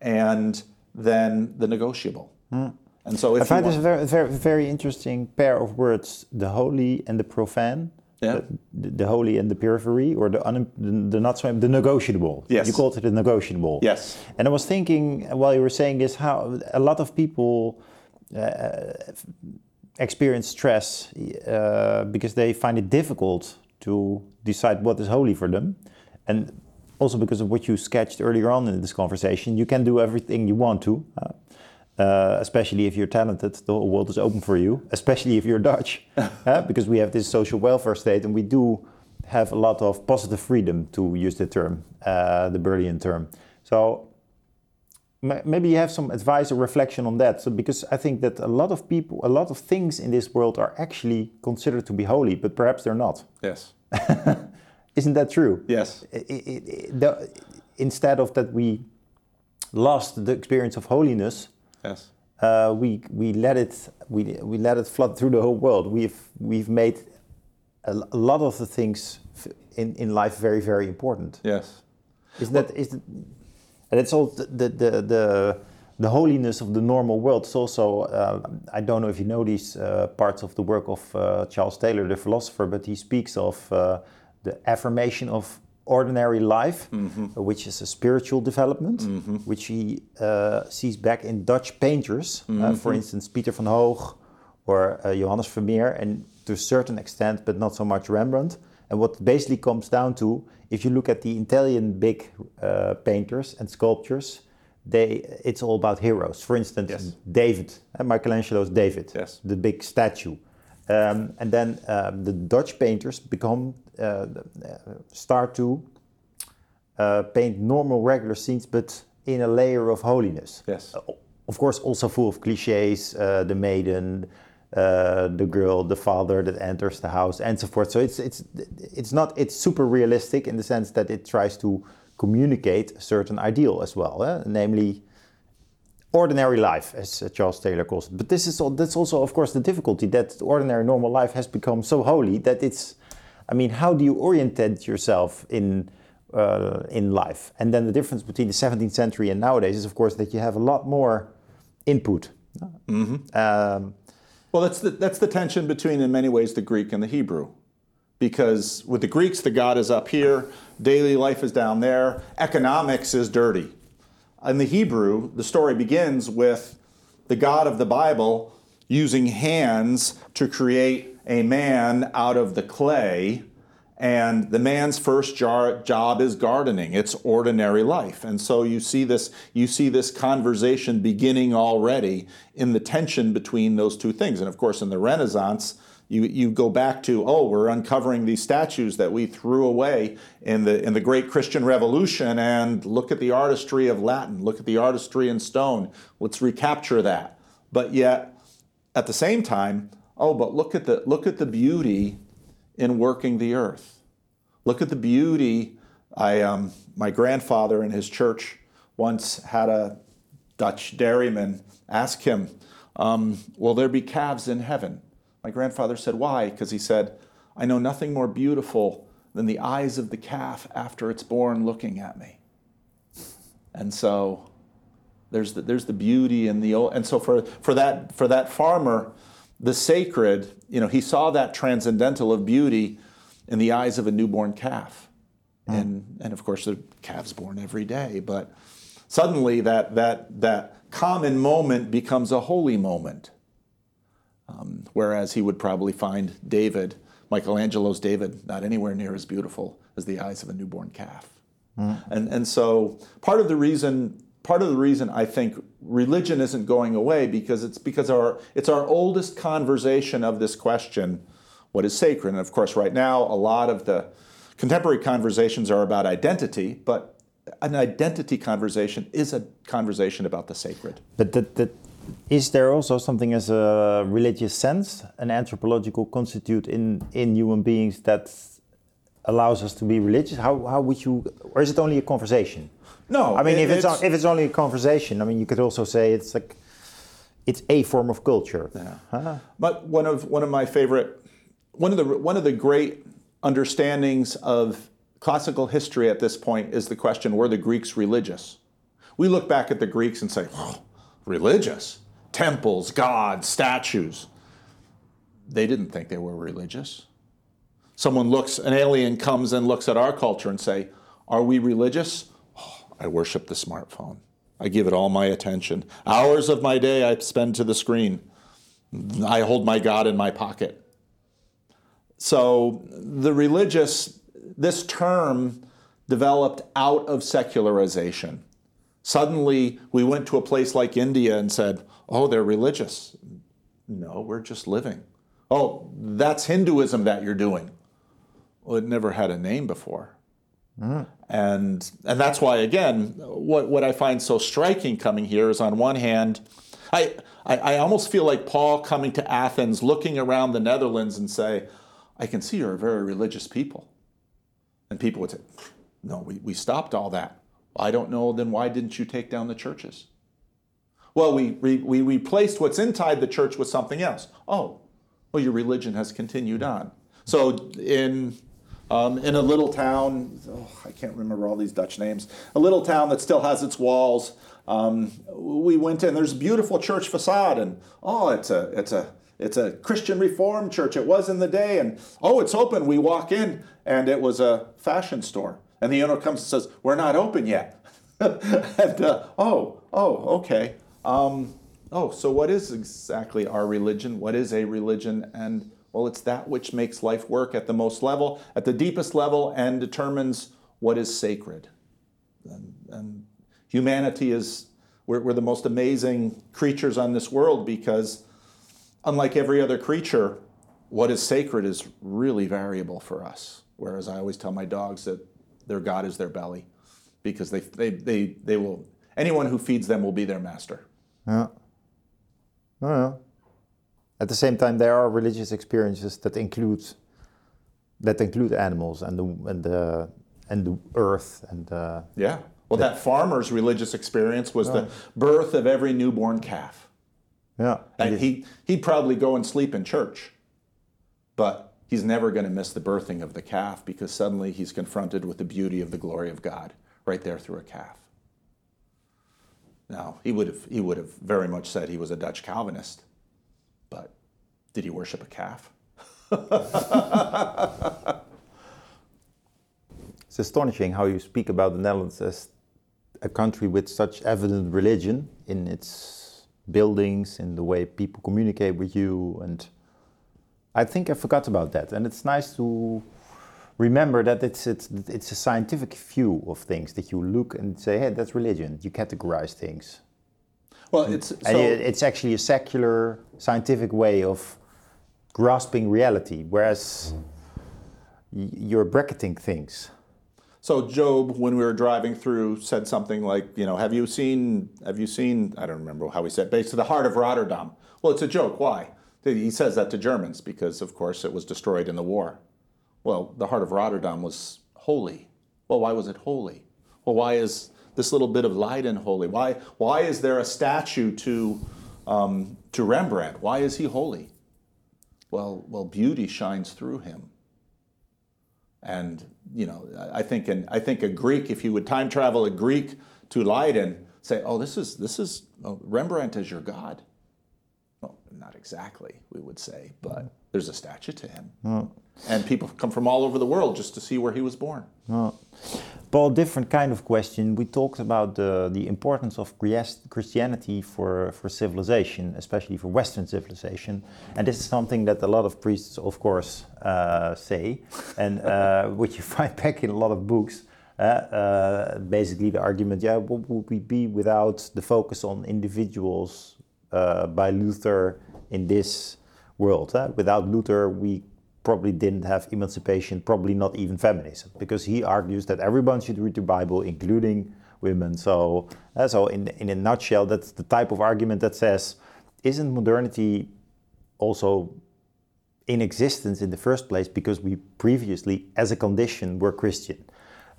Speaker 2: and then the negotiable. Mm.
Speaker 1: And so, I find this a very, very, very interesting pair of words: the holy and the profane. Yeah. The, the, holy and the periphery, or the, the not so the negotiable.
Speaker 2: Yes.
Speaker 1: You called it the negotiable.
Speaker 2: Yes.
Speaker 1: And I was thinking while you were saying this, how a lot of people uh, experience stress uh, because they find it difficult to decide what is holy for them. And also because of what you sketched earlier on in this conversation, you can do everything you want to. Uh, uh, especially if you're talented, the whole world is open for you. Especially if you're Dutch, uh, because we have this social welfare state, and we do have a lot of positive freedom, to use the term, uh, the Burlean term. So maybe you have some advice or reflection on that. So because i think that a lot of people a lot of things in this world are actually considered to be holy but perhaps they're not.
Speaker 2: Yes.
Speaker 1: Isn't that true?
Speaker 2: Yes.
Speaker 1: It, it, it, the, instead of that we lost the experience of holiness
Speaker 2: yes.
Speaker 1: Uh, we we let it we we let it flood through the whole world. We've we've made a, a lot of the things in in life very very important.
Speaker 2: Yes.
Speaker 1: Is well, that is that, and it's all the, the, the, the holiness of the normal world. It's also, uh, I don't know if you know these uh, parts of the work of uh, Charles Taylor, the philosopher, but he speaks of uh, the affirmation of ordinary life, mm-hmm. which is a spiritual development, mm-hmm. which he uh, sees back in Dutch painters, uh, mm-hmm. for instance, Pieter van Hoog or Johannes Vermeer, and to a certain extent, but not so much Rembrandt. And what basically comes down to if you look at the Italian big uh, painters and sculptures, they it's all about heroes. For instance, yes. David, uh, Michelangelo's David,
Speaker 2: yes.
Speaker 1: the big statue. Um, and then um, the Dutch painters become uh, uh start to uh, paint normal, regular scenes, but in a layer of holiness.
Speaker 2: Yes.
Speaker 1: Uh, of course, also full of cliches. the maiden, uh, the girl, the father that enters the house, and so forth. So it's it's it's not it's super realistic in the sense that it tries to communicate a certain ideal as well, eh? namely ordinary life, as uh, Charles Taylor calls it. But this is all, that's also, of course, the difficulty that ordinary normal life has become so holy that it's. I mean, how do you orientate yourself in uh, in life? And then the difference between the 17th century and nowadays is, of course, that you have a lot more input.
Speaker 2: Mm-hmm. Um, well, that's the, that's the tension between, in many ways, the Greek and the Hebrew. Because with the Greeks, the God is up here, daily life is down there, economics is dirty. In the Hebrew, the story begins with the God of the Bible using hands to create a man out of the clay and the man's first jar, job is gardening. It's ordinary life. And so you see this you see this conversation beginning already in the tension between those two things. And of course in the renaissance you, you go back to oh we're uncovering these statues that we threw away in the in the great christian revolution and look at the artistry of latin look at the artistry in stone. Let's recapture that. But yet at the same time oh but look at the look at the beauty in working the earth. Look at the beauty. I, um, my grandfather in his church once had a Dutch dairyman ask him, um, Will there be calves in heaven? My grandfather said, Why? Because he said, I know nothing more beautiful than the eyes of the calf after it's born looking at me. And so there's the, there's the beauty in the old, and so for, for, that, for that farmer, the sacred, you know, he saw that transcendental of beauty in the eyes of a newborn calf. Mm. And, and of course, the calves born every day, but suddenly that, that, that common moment becomes a holy moment. Um, whereas he would probably find David, Michelangelo's David, not anywhere near as beautiful as the eyes of a newborn calf. Mm. And, and so part of the reason part of the reason I think religion isn't going away because it's because our it's our oldest conversation of this question, what is sacred? And of course, right now a lot of the contemporary conversations are about identity, but an identity conversation is a conversation about the sacred.
Speaker 1: But is there also something as a religious sense, an anthropological constitute in in human beings that allows us to be religious? How how would you, or is it only a conversation?
Speaker 2: No,
Speaker 1: I mean, it, if it's, it's if it's only a conversation, I mean, you could also say it's like it's a form of culture.
Speaker 2: Yeah. Huh? But one of one of my favorite one of the one of the great understandings of classical history at this point is the question: Were the Greeks religious? We look back at the Greeks and say, oh, religious temples, gods, statues. They didn't think they were religious. Someone looks, an alien comes and looks at our culture and say, "Are we religious?" I worship the smartphone. I give it all my attention. Hours of my day I spend to the screen. I hold my God in my pocket. So the religious, this term developed out of secularization. Suddenly we went to a place like India and said, oh, they're religious. No, we're just living. Oh, that's Hinduism that you're doing. Well, it never had a name before. And, and that's why, again, what, what I find so striking coming here is on one hand, I, I, I almost feel like Paul coming to Athens, looking around the Netherlands and say, I can see you're a very religious people. And people would say, No, we, we stopped all that. I don't know, then why didn't you take down the churches? Well, we, we, we replaced what's inside the church with something else. Oh, well, your religion has continued on. So in um, in a little town, oh, I can't remember all these Dutch names, a little town that still has its walls. Um, we went in, there's a beautiful church facade, and oh, it's a, it's a, it's a Christian Reformed church. It was in the day, and oh, it's open. We walk in, and it was a fashion store. And the owner comes and says, We're not open yet. and uh, oh, oh, okay. Um, oh, so what is exactly our religion? What is a religion? And well, it's that which makes life work at the most level, at the deepest level, and determines what is sacred. And, and humanity is, we're, we're the most amazing creatures on this world because, unlike every other creature, what is sacred is really variable for us. Whereas I always tell my dogs that their God is their belly because they, they, they, they will, anyone who feeds them will be their master.
Speaker 1: Yeah. Oh, yeah. At the same time, there are religious experiences that include that include animals and the and the and the earth and
Speaker 2: yeah. Well, that farmer's religious experience was the birth of every newborn calf.
Speaker 1: Yeah.
Speaker 2: And he, he'd probably go and sleep in church, but he's never going to miss the birthing of the calf because suddenly he's confronted with the beauty of the glory of God right there through a calf. Now, he would have, he would have very much said he was a Dutch Calvinist, did he worship a calf?
Speaker 1: It's astonishing how you speak about the Netherlands as a country with such evident religion in its buildings, in the way people communicate with you, and I think I forgot about that. And it's nice to remember that it's it's it's a scientific view of things that you look and say, hey, that's religion. You categorize things.
Speaker 2: Well, it's so,
Speaker 1: it's actually a secular, scientific way of grasping reality, whereas you're bracketing things.
Speaker 2: So Job, when we were driving through, said something like, you know, have you seen, have you seen, I don't remember how he said, based to the heart of Rotterdam. Well, it's a joke. Why? He says that to Germans because, of course, it was destroyed in the war. Well, the heart of Rotterdam was holy. Well, why was it holy? Well, why is this little bit of Leiden holy? Why, why is there a statue to, um, to Rembrandt? Why is he holy? Well, well, beauty shines through him. And you know, I think an, I think a Greek, if you would time travel a Greek to Leiden, say, "Oh, this is this is oh, Rembrandt is your god." Well, not exactly, we would say, but there's a statue to him, and people come from all over the world just to see where he was born.
Speaker 1: Well, Paul, different kind of question. We talked about the, the importance of Christianity for, for civilization, especially for Western civilization. And this is something that a lot of priests, of course, uh, say, and uh, which you find back in a lot of books. Uh, uh, basically, the argument, yeah, what would we be without the focus on individuals uh, by Luther in this world? huh? Without Luther, we probably didn't have emancipation, probably not even feminism, because he argues that everyone should read the Bible, including women. So, uh, so in, in a nutshell, that's the type of argument that says, isn't modernity also in existence in the first place because we previously, as a condition, were Christian?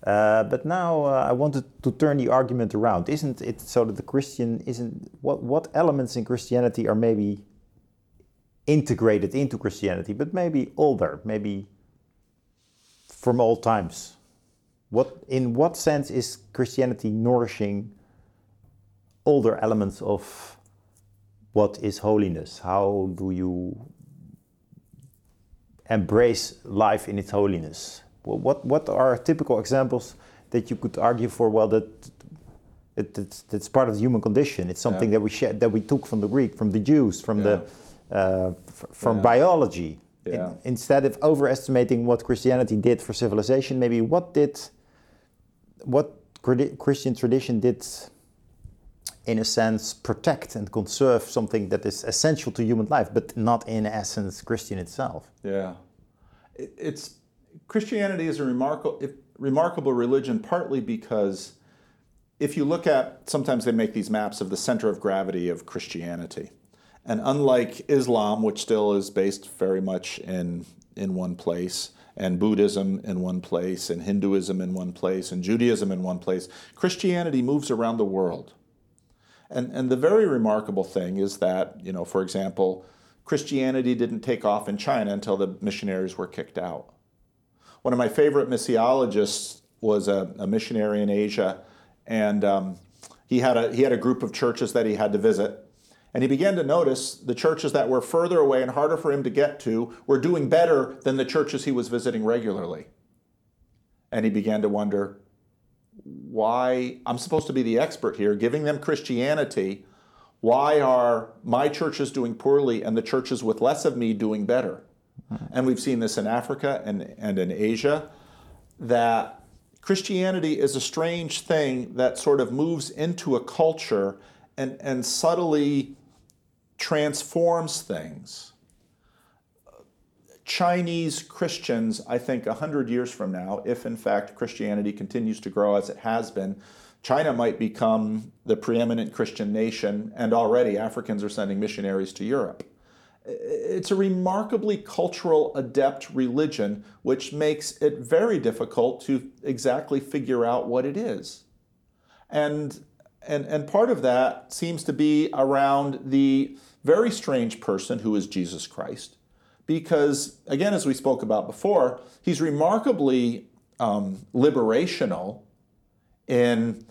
Speaker 1: Uh, but now uh, I wanted to turn the argument around. Isn't it so that the Christian isn't what what elements in Christianity are maybe integrated into Christianity, but maybe older, maybe from all times. What, in what sense is Christianity nourishing older elements of what is holiness? How do you embrace life in its holiness? Wh- What, what are typical examples that you could argue for? Well, that it, part of the human condition. It's something that we that we took from the Greek, from the Jews, from the uh, f- from
Speaker 2: Yeah.
Speaker 1: biology. In- instead of overestimating what Christianity did for civilization, maybe what did what Christian tradition did, in a sense, protect and conserve something that is essential to human life, but not in essence Christian itself.
Speaker 2: Yeah, It- it's Christianity is a remarkable remarkable religion partly because if you look at sometimes they make these maps of the center of gravity of Christianity. And unlike Islam, which still is based very much in in one place, and Buddhism in one place, and Hinduism in one place, and Judaism in one place, Christianity moves around the world. And, and the very remarkable thing is that, you know, for example, Christianity didn't take off in China until the missionaries were kicked out. One of my favorite missiologists was a, a missionary in Asia, and um, he, had a, he had a group of churches that he had to visit. And he began to notice the churches that were further away and harder for him to get to were doing better than the churches he was visiting regularly. And he began to wonder why I'm supposed to be the expert here, giving them Christianity. Why are my churches doing poorly and the churches with less of me doing better? And we've seen this in Africa and, and in Asia that Christianity is a strange thing that sort of moves into a culture and, and subtly transforms things. Chinese Christians, I think 100 years from now, if in fact Christianity continues to grow as it has been, China might become the preeminent Christian nation, and already Africans are sending missionaries to Europe. It's a remarkably cultural, adept religion, which makes it very difficult to exactly figure out what it is. And, and, and part of that seems to be around the very strange person who is Jesus Christ. Because, again, as we spoke about before, he's remarkably um, liberational in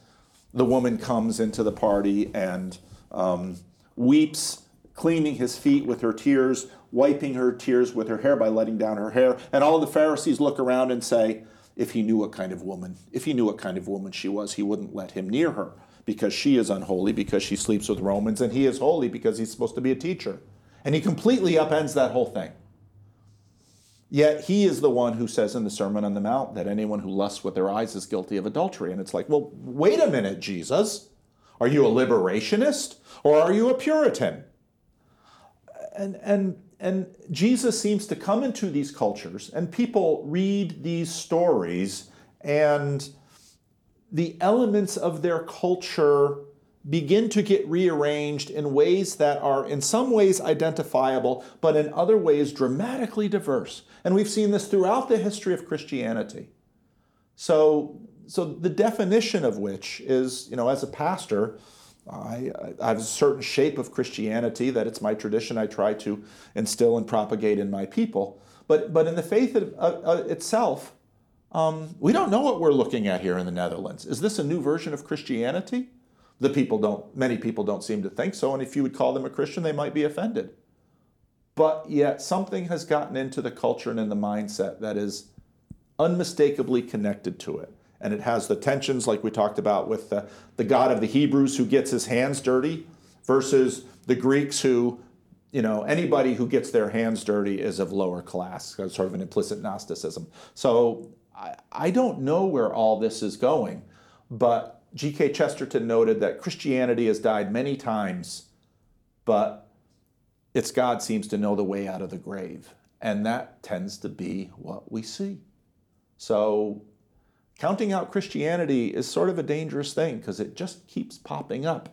Speaker 2: the woman comes into the party and um, weeps, cleaning his feet with her tears, wiping her tears with her hair by letting down her hair. And all the Pharisees look around and say, if he knew what kind of woman, if he knew what kind of woman she was, he wouldn't let him near her because she is unholy because she sleeps with Romans and he is holy because he's supposed to be a teacher. And he completely upends that whole thing. Yet he is the one who says in the Sermon on the Mount that anyone who lusts with their eyes is guilty of adultery. And it's like, well, wait a minute, Jesus. Are you a liberationist or are you a Puritan? And, and, and Jesus seems to come into these cultures, and people read these stories, and the elements of their culture begin to get rearranged in ways that are, in some ways, identifiable, but in other ways, dramatically diverse. And we've seen this throughout the history of Christianity. So, so the definition of which is, you know, as a pastor, I, I, have a certain shape of Christianity that it's my tradition I try to instill and propagate in my people. But, but in the faith of, uh, itself, um, we don't know what we're looking at here in the Netherlands. Is this a new version of Christianity? The people don't, many people don't seem to think so, and if you would call them a Christian, they might be offended. But yet, something has gotten into the culture and in the mindset that is unmistakably connected to it and it has the tensions like we talked about with the, the God of the Hebrews who gets his hands dirty versus the Greeks who, you know, anybody who gets their hands dirty is of lower class, sort of an implicit Gnosticism. So I, I don't know where all this is going, but G.K. Chesterton noted that Christianity has died many times, but its God seems to know the way out of the grave. And that tends to be what we see. So counting out Christianity is sort of a dangerous thing because it just keeps popping up.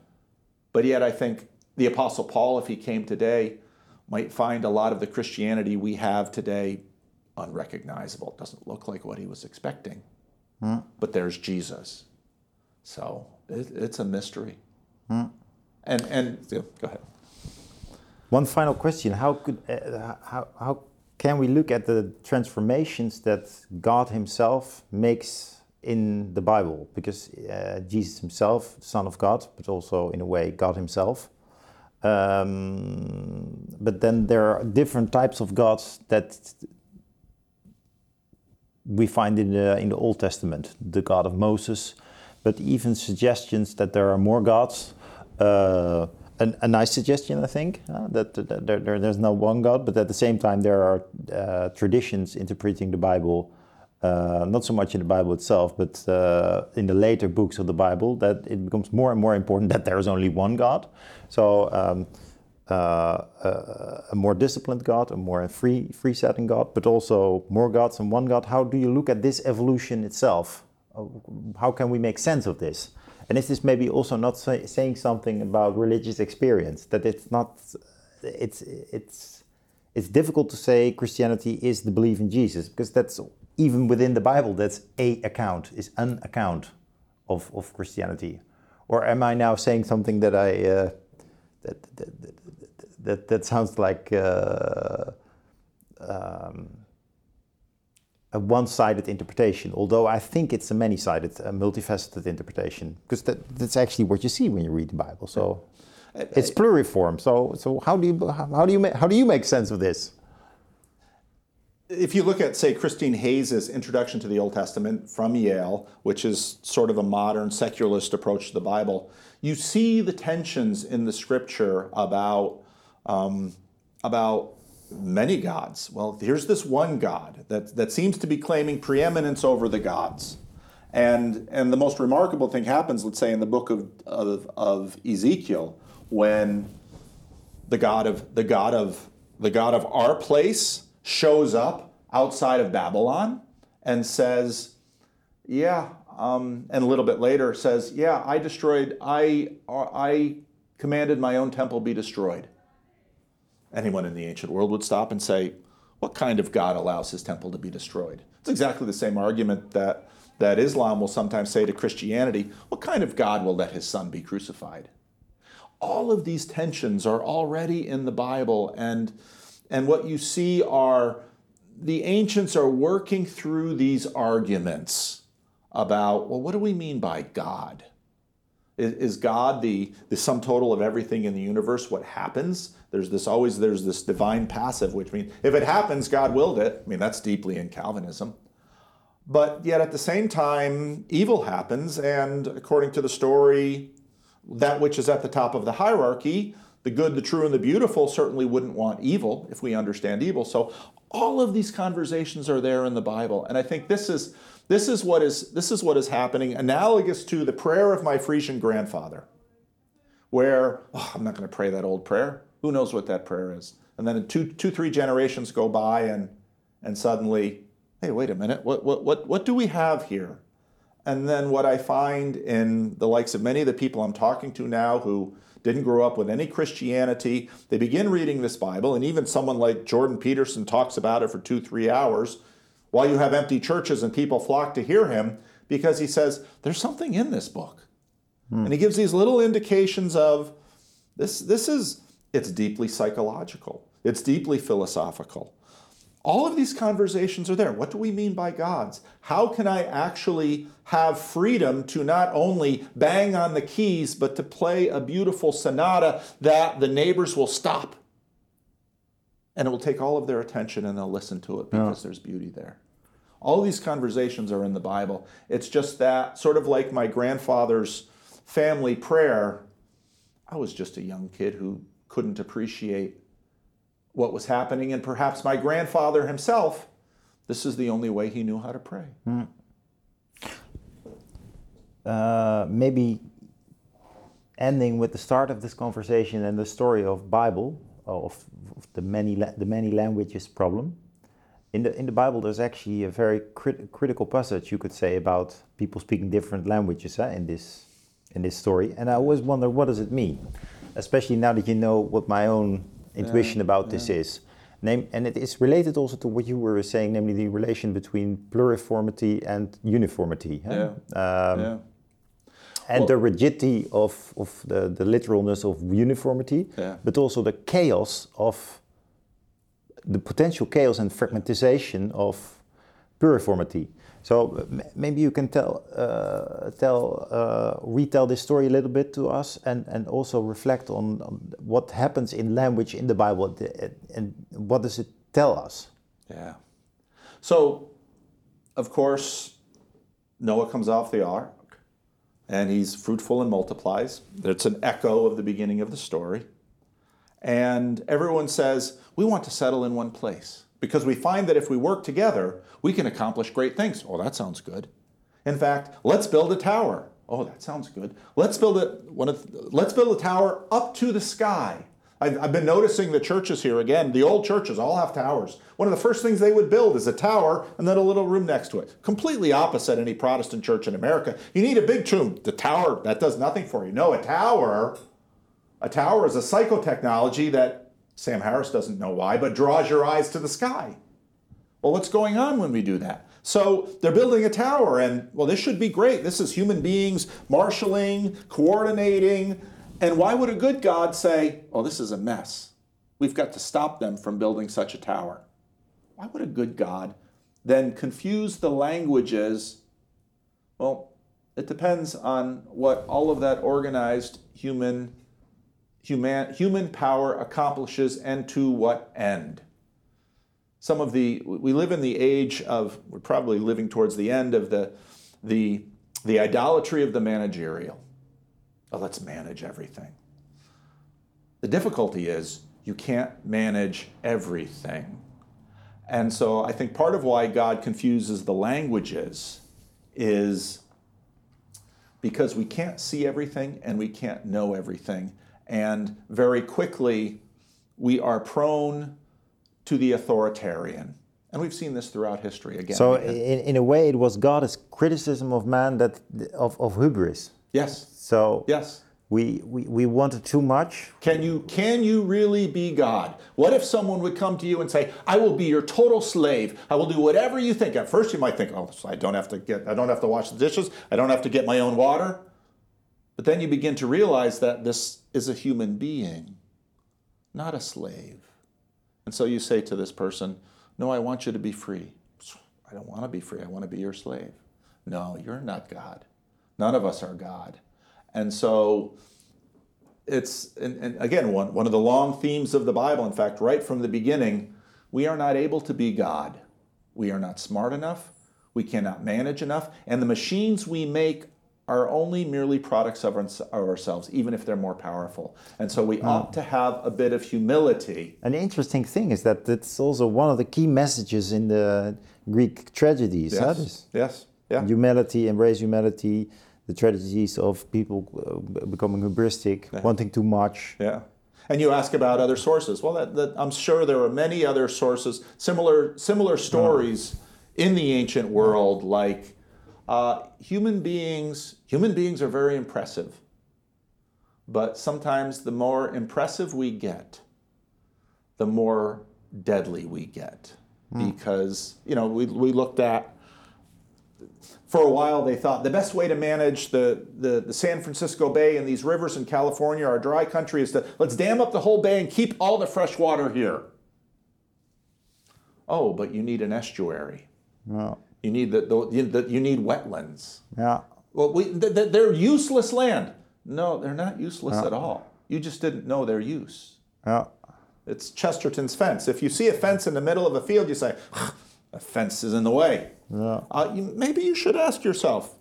Speaker 2: But yet, I think the Apostle Paul, if he came today, might find a lot of the Christianity we have today unrecognizable. It doesn't look like what he was expecting. Hmm. But there's Jesus. So it, it's a mystery. Hmm. And, and yeah, go ahead.
Speaker 1: One final question: How could uh, how, how can we look at the transformations that God Himself makes in the Bible? Because uh, Jesus Himself, Son of God, but also in a way God Himself. Um, but then there are different types of gods that we find in the in the Old Testament, the God of Moses, but even suggestions that there are more gods. Uh, a, a nice suggestion, I think, uh, that, that there, there, there's no one God, but at the same time, there are uh, traditions interpreting the Bible, uh, not so much in the Bible itself, but uh, in the later books of the Bible, that it becomes more and more important that there is only one God. So, um, uh, uh, a more disciplined God, a more free, free setting God, but also more gods and one God. How do you look at this evolution itself? How can we make sense of this? And is this maybe also not say, saying something about religious experience that it's not, it's it's it's difficult to say Christianity is the belief in Jesus because that's even within the Bible that's a account is an account of of Christianity, or am I now saying something that I uh, that, that, that that that sounds like. Uh, um, a one-sided interpretation, although I think it's a many-sided, a multifaceted interpretation, because that, that's actually what you see when you read the Bible. So yeah. it's pluriform. So, so how do you how do you make, how do you make sense of this?
Speaker 2: If you look at, say, Christine Hayes's Introduction to the Old Testament from Yale, which is sort of a modern secularist approach to the Bible, you see the tensions in the Scripture about um, about many gods. Well, here's this one God that, that seems to be claiming preeminence over the gods. And, and the most remarkable thing happens, let's say, in the book of, of, of Ezekiel, when the God of the God of the God of our place shows up outside of Babylon and says, "Yeah," um, and a little bit later says, "Yeah, I destroyed. I I commanded my own temple be destroyed." Anyone in the ancient world would stop and say, what kind of God allows his temple to be destroyed? It's exactly the same argument that that Islam will sometimes say to Christianity, what kind of God will let his son be crucified? All of these tensions are already in the Bible, and, and what you see are the ancients are working through these arguments about, well, what do we mean by God? Is, is God the, the sum total of everything in the universe? What happens? There's this always there's this divine passive, which means if it happens, God willed it. I mean, that's deeply in Calvinism. But yet at the same time, evil happens, and according to the story, that which is at the top of the hierarchy, the good, the true, and the beautiful certainly wouldn't want evil if we understand evil. So all of these conversations are there in the Bible. And I think this is this is what is this is what is happening, analogous to the prayer of my Frisian grandfather, where oh, I'm not going to pray that old prayer. Who knows what that prayer is? And then two, two, three generations go by, and and suddenly, hey, wait a minute, what what what what do we have here? And then what I find in the likes of many of the people I'm talking to now who didn't grow up with any Christianity, they begin reading this Bible, and even someone like Jordan Peterson talks about it for two, three hours while you have empty churches and people flock to hear him because he says there's something in this book. Hmm. And he gives these little indications of this this is it's deeply psychological. It's deeply philosophical. All of these conversations are there. What do we mean by gods? How can I actually have freedom to not only bang on the keys, but to play a beautiful sonata that the neighbors will stop and it will take all of their attention and they'll listen to it because yeah. there's beauty there. All these conversations are in the Bible. It's just that, sort of like my grandfather's family prayer, I was just a young kid who couldn't appreciate what was happening. And perhaps my grandfather himself, this is the only way he knew how to pray. Mm.
Speaker 1: Uh, maybe ending with the start of this conversation and the story of Bible, of, of the many the many languages problem. In the in the Bible, there's actually a very crit critical passage you could say about people speaking different languages eh, in this in this story. And I always wonder what does it mean, especially now that you know what my own intuition yeah, about yeah. this is. Name, and it is related also to what you were saying, namely the relation between pluriformity and uniformity. Huh? Yeah. Um, yeah. And well, the rigidity of, of the, the literalness of uniformity, yeah. but also the chaos of the potential chaos and fragmentization of pluriformity. So maybe you can tell, uh, tell, uh, retell this story a little bit to us, and, and also reflect on, on what happens in language in the Bible, and what does it tell us?
Speaker 2: Yeah. So, of course, Noah comes off the ark, and he's fruitful and multiplies. It's an echo of the beginning of the story, and everyone says, "We want to settle in one place." Because we find that if we work together, we can accomplish great things. Oh, that sounds good. In fact, let's build a tower. Oh, that sounds good. Let's build a one of, let's build a tower up to the sky. I've, I've been noticing the churches here again. The old churches all have towers. One of the first things they would build is a tower and then a little room next to it. Completely opposite any Protestant church in America. You need a big tomb. The tower that does nothing for you. No, a tower. A tower is a psychotechnology that Sam Harris doesn't know why, but draws your eyes to the sky. Well, what's going on when we do that? So they're building a tower, and well, this should be great. This is human beings marshaling, coordinating. And why would a good God say, oh, this is a mess? We've got to stop them from building such a tower. Why would a good God then confuse the languages? Well, it depends on what all of that organized human human, human power accomplishes and to what end. Some of the, we live in the age of, we're probably living towards the end of the, the, the idolatry of the managerial. Oh, let's manage everything. The difficulty is you can't manage everything. And so I think part of why God confuses the languages is because we can't see everything and we can't know everything. And very quickly, we are prone to the authoritarian. And we've seen this throughout history again.
Speaker 1: So, in, in a way, it was God's criticism of man that of, of hubris.
Speaker 2: Yes.
Speaker 1: So,
Speaker 2: yes.
Speaker 1: we, we, we wanted too much.
Speaker 2: Can you can you really be God? What if someone would come to you and say, "I will be your total slave. I will do whatever you think." At first, you might think, "Oh, I don't have to get I don't have to wash the dishes. I don't have to get my own water." But then you begin to realize that this is a human being, not a slave. And so you say to this person, "No, I want you to be free." I don't want to be free. I want to be your slave. No, you're not God. None of us are God. And so it's, and, and again, one, one of the long themes of the Bible, in fact, right from the beginning, we are not able to be God. We are not smart enough. We cannot manage enough. And the machines we make are only merely products of, of ourselves, even if they're more powerful. And so we
Speaker 1: Hmm.
Speaker 2: ought to have a bit of humility.
Speaker 1: An interesting thing is that it's also one of the key messages in the Greek tragedies. huh?
Speaker 2: Yes. Yeah.
Speaker 1: Humility, embrace humility, the tragedies of people uh, becoming hubristic, wanting too much.
Speaker 2: Yeah. And you ask about other sources. Well, that, that, I'm sure there are many other sources, similar similar stories in the ancient world. Like uh, human beings, human beings are very impressive, but sometimes the more impressive we get, the more deadly we get, because you know we we looked at for a while they thought the best way to manage the, the, the San Francisco Bay and these rivers in California, our dry country, is to let's dam up the whole bay and keep all the fresh water here. Oh, but you need an estuary.
Speaker 1: Yeah.
Speaker 2: You need the, the, you- the you need wetlands.
Speaker 1: Yeah.
Speaker 2: Well, we, th- th- they're useless land. No, they're not useless at all. You just didn't know their use.
Speaker 1: Yeah.
Speaker 2: It's Chesterton's fence. If you see a fence in the middle of a field, you say, a fence is in the way.
Speaker 1: Yeah.
Speaker 2: Uh, you, maybe you should ask yourself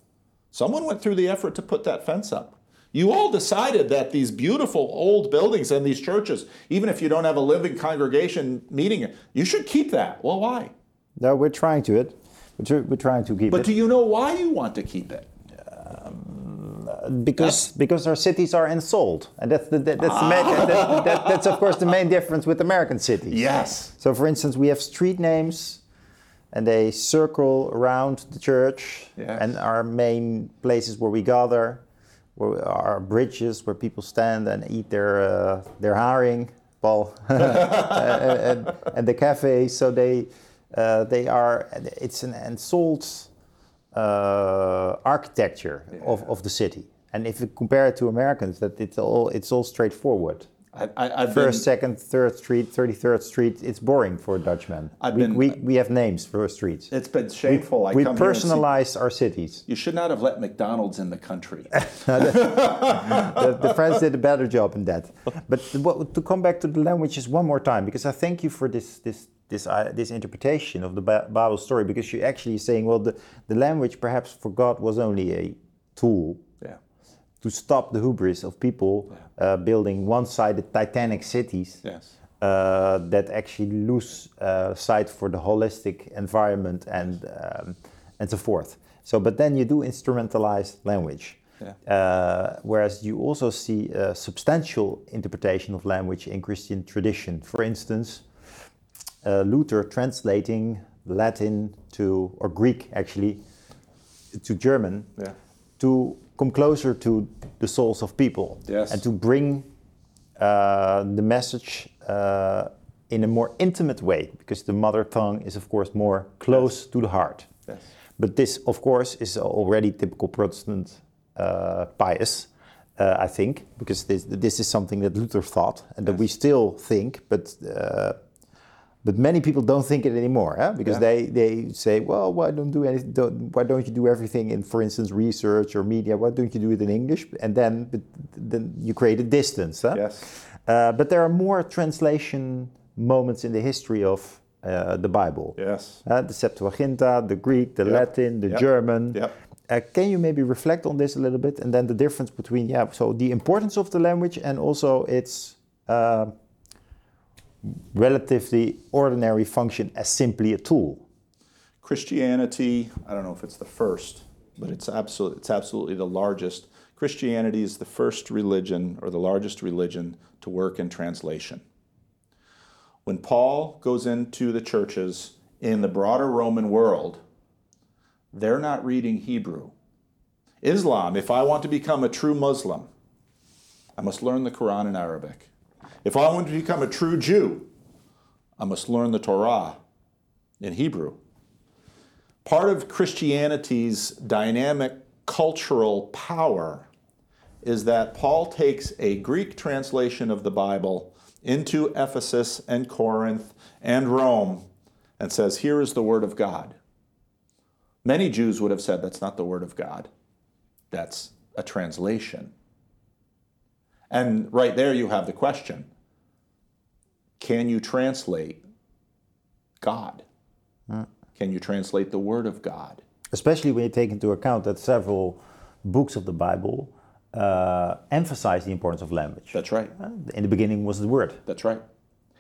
Speaker 2: someone went through the effort to put that fence up. You all decided that these beautiful old buildings and these churches, even if you don't have a living congregation meeting it, you should keep that. Well, why?
Speaker 1: No, we're trying to it. We're, we're trying to keep
Speaker 2: But
Speaker 1: it
Speaker 2: do you know why you want to keep it?
Speaker 1: because because our cities are ensouled, and that's the that, that's the main, that, that, that's of course the main difference with American cities.
Speaker 2: Yes.
Speaker 1: So, for instance, we have street names, and they circle around the church,
Speaker 2: Yes.
Speaker 1: and our main places where we gather, where are bridges where people stand and eat their uh, their haring, Paul, and, and the cafes. So they uh, they are. It's an ensouled uh, architecture of, of the city. And if you compare it to Americans, that it's all it's all straightforward.
Speaker 2: I, I, I've
Speaker 1: First,
Speaker 2: been,
Speaker 1: second, third street, thirty third street. It's boring for a Dutchman.
Speaker 2: I've
Speaker 1: we,
Speaker 2: been-
Speaker 1: we, we have names for streets.
Speaker 2: it's been shameful. I
Speaker 1: we
Speaker 2: see-
Speaker 1: personalize our cities.
Speaker 2: you should not have let McDonald's in the country.
Speaker 1: the, the French did a better job in that. But the- to come back to the languages one more time, because I thank you for this this this uh, this interpretation of the Bible story, because you're actually saying, well, the, the language perhaps for God was only a tool
Speaker 2: yeah.
Speaker 1: to stop the hubris of people uh, building one-sided Titanic cities.
Speaker 2: Yes.
Speaker 1: uh, that actually lose uh, sight for the holistic environment and um, and so forth. So, but then you do instrumentalize language,
Speaker 2: Yeah.
Speaker 1: uh, whereas you also see a substantial interpretation of language in Christian tradition. For instance, uh, Luther translating Latin to or Greek actually to German
Speaker 2: Yeah.
Speaker 1: to come closer to the souls of people
Speaker 2: Yes.
Speaker 1: and to bring uh, the message uh, in a more intimate way because the mother tongue is of course more close to the heart
Speaker 2: Yes.
Speaker 1: but this of course is already typical protestant uh, bias uh, i think because this, this is something that luther thought and that we still think but uh, but many people don't think it anymore, huh? because
Speaker 2: Yeah.
Speaker 1: they, they say, well, why don't do anything? Don't, why don't you do everything in, for instance, research or media? Why don't you do it in English? And then, but then you create a distance. Huh?
Speaker 2: Yes.
Speaker 1: Uh, but there are more translation moments in the history of uh, the Bible.
Speaker 2: Yes.
Speaker 1: Uh, the Septuaginta, the Greek, the
Speaker 2: Yep.
Speaker 1: Latin, the
Speaker 2: Yep.
Speaker 1: German.
Speaker 2: Yep.
Speaker 1: Uh, can you maybe reflect on this a little bit, and then the difference between yeah, so the importance of the language and also its uh, relatively ordinary function as simply a tool.
Speaker 2: Christianity, I don't know if it's the first, but it's absolutely it's absolutely the largest. Christianity is the first religion or the largest religion to work in translation. When Paul goes into the churches in the broader Roman world, they're not reading Hebrew. Islam, if I want to become a true Muslim, I must learn the Quran in Arabic. If I want to become a true Jew, I must learn the Torah in Hebrew. Part of Christianity's dynamic cultural power is that Paul takes a Greek translation of the Bible into Ephesus and Corinth and Rome and says, Here is the Word of God. Many Jews would have said, That's not the Word of God, that's a translation. And right there you have the question Can you translate God? Can you translate the Word of God?
Speaker 1: Especially when you take into account that several books of the Bible uh, emphasize the importance of language.
Speaker 2: That's right.
Speaker 1: In the beginning was the word.
Speaker 2: That's right.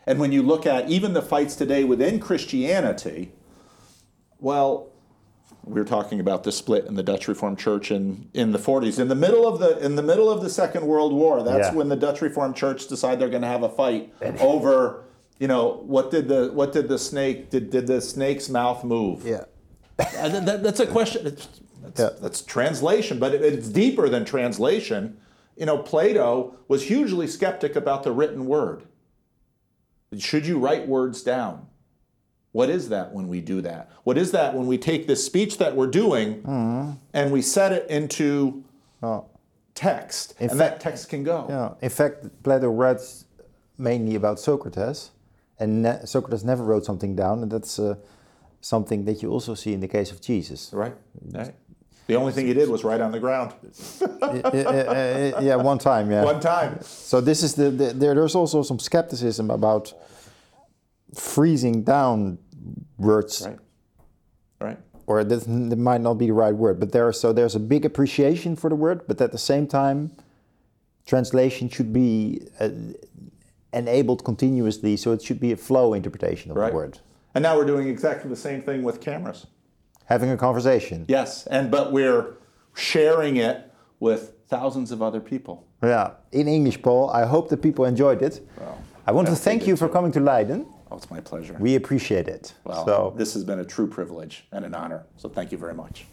Speaker 2: And when you look at even the fights today within Christianity, well, we were talking about the split in the Dutch Reformed Church in, in the 40s. In the middle of the in the middle of the Second World War, that's
Speaker 1: Yeah.
Speaker 2: when the Dutch Reformed Church decide they're going to have a fight over, you know, what did the what did the snake did did the snake's mouth move?
Speaker 1: Yeah.
Speaker 2: And that- that- that's a question. It's, that's,
Speaker 1: Yeah.
Speaker 2: that's translation, but it, it's deeper than translation. You know, Plato was hugely skeptic about the written word. Should you write words down? What is that when we do that? What is that when we take this speech that we're doing and we set it into
Speaker 1: Oh.
Speaker 2: text,
Speaker 1: In
Speaker 2: and
Speaker 1: fact-
Speaker 2: that text can go?
Speaker 1: Yeah. In fact, Plato writes mainly about Socrates, and ne- Socrates never wrote something down, and that's uh, something that you also see in the case of Jesus.
Speaker 2: Right. Right. The only thing he did was write on the ground
Speaker 1: yeah, one time, yeah.
Speaker 2: one time.
Speaker 1: So this is the, the there, there's also some skepticism about freezing down words,
Speaker 2: Right. Right.
Speaker 1: or that, that might not be the right word, but there so there's a big appreciation for the word, but at the same time, translation should be uh, enabled continuously, so it should be a flow interpretation of
Speaker 2: Right.
Speaker 1: the word.
Speaker 2: And now we're doing exactly the same thing with cameras.
Speaker 1: Having a conversation.
Speaker 2: Yes, and but we're sharing it with thousands of other people.
Speaker 1: Yeah, in English, Paul. I hope that people enjoyed it.
Speaker 2: Well,
Speaker 1: I want to thank you for coming to Leiden.
Speaker 2: Oh, it's my pleasure.
Speaker 1: We appreciate it.
Speaker 2: well,
Speaker 1: so
Speaker 2: this has been a true privilege and an honor. So thank you very much.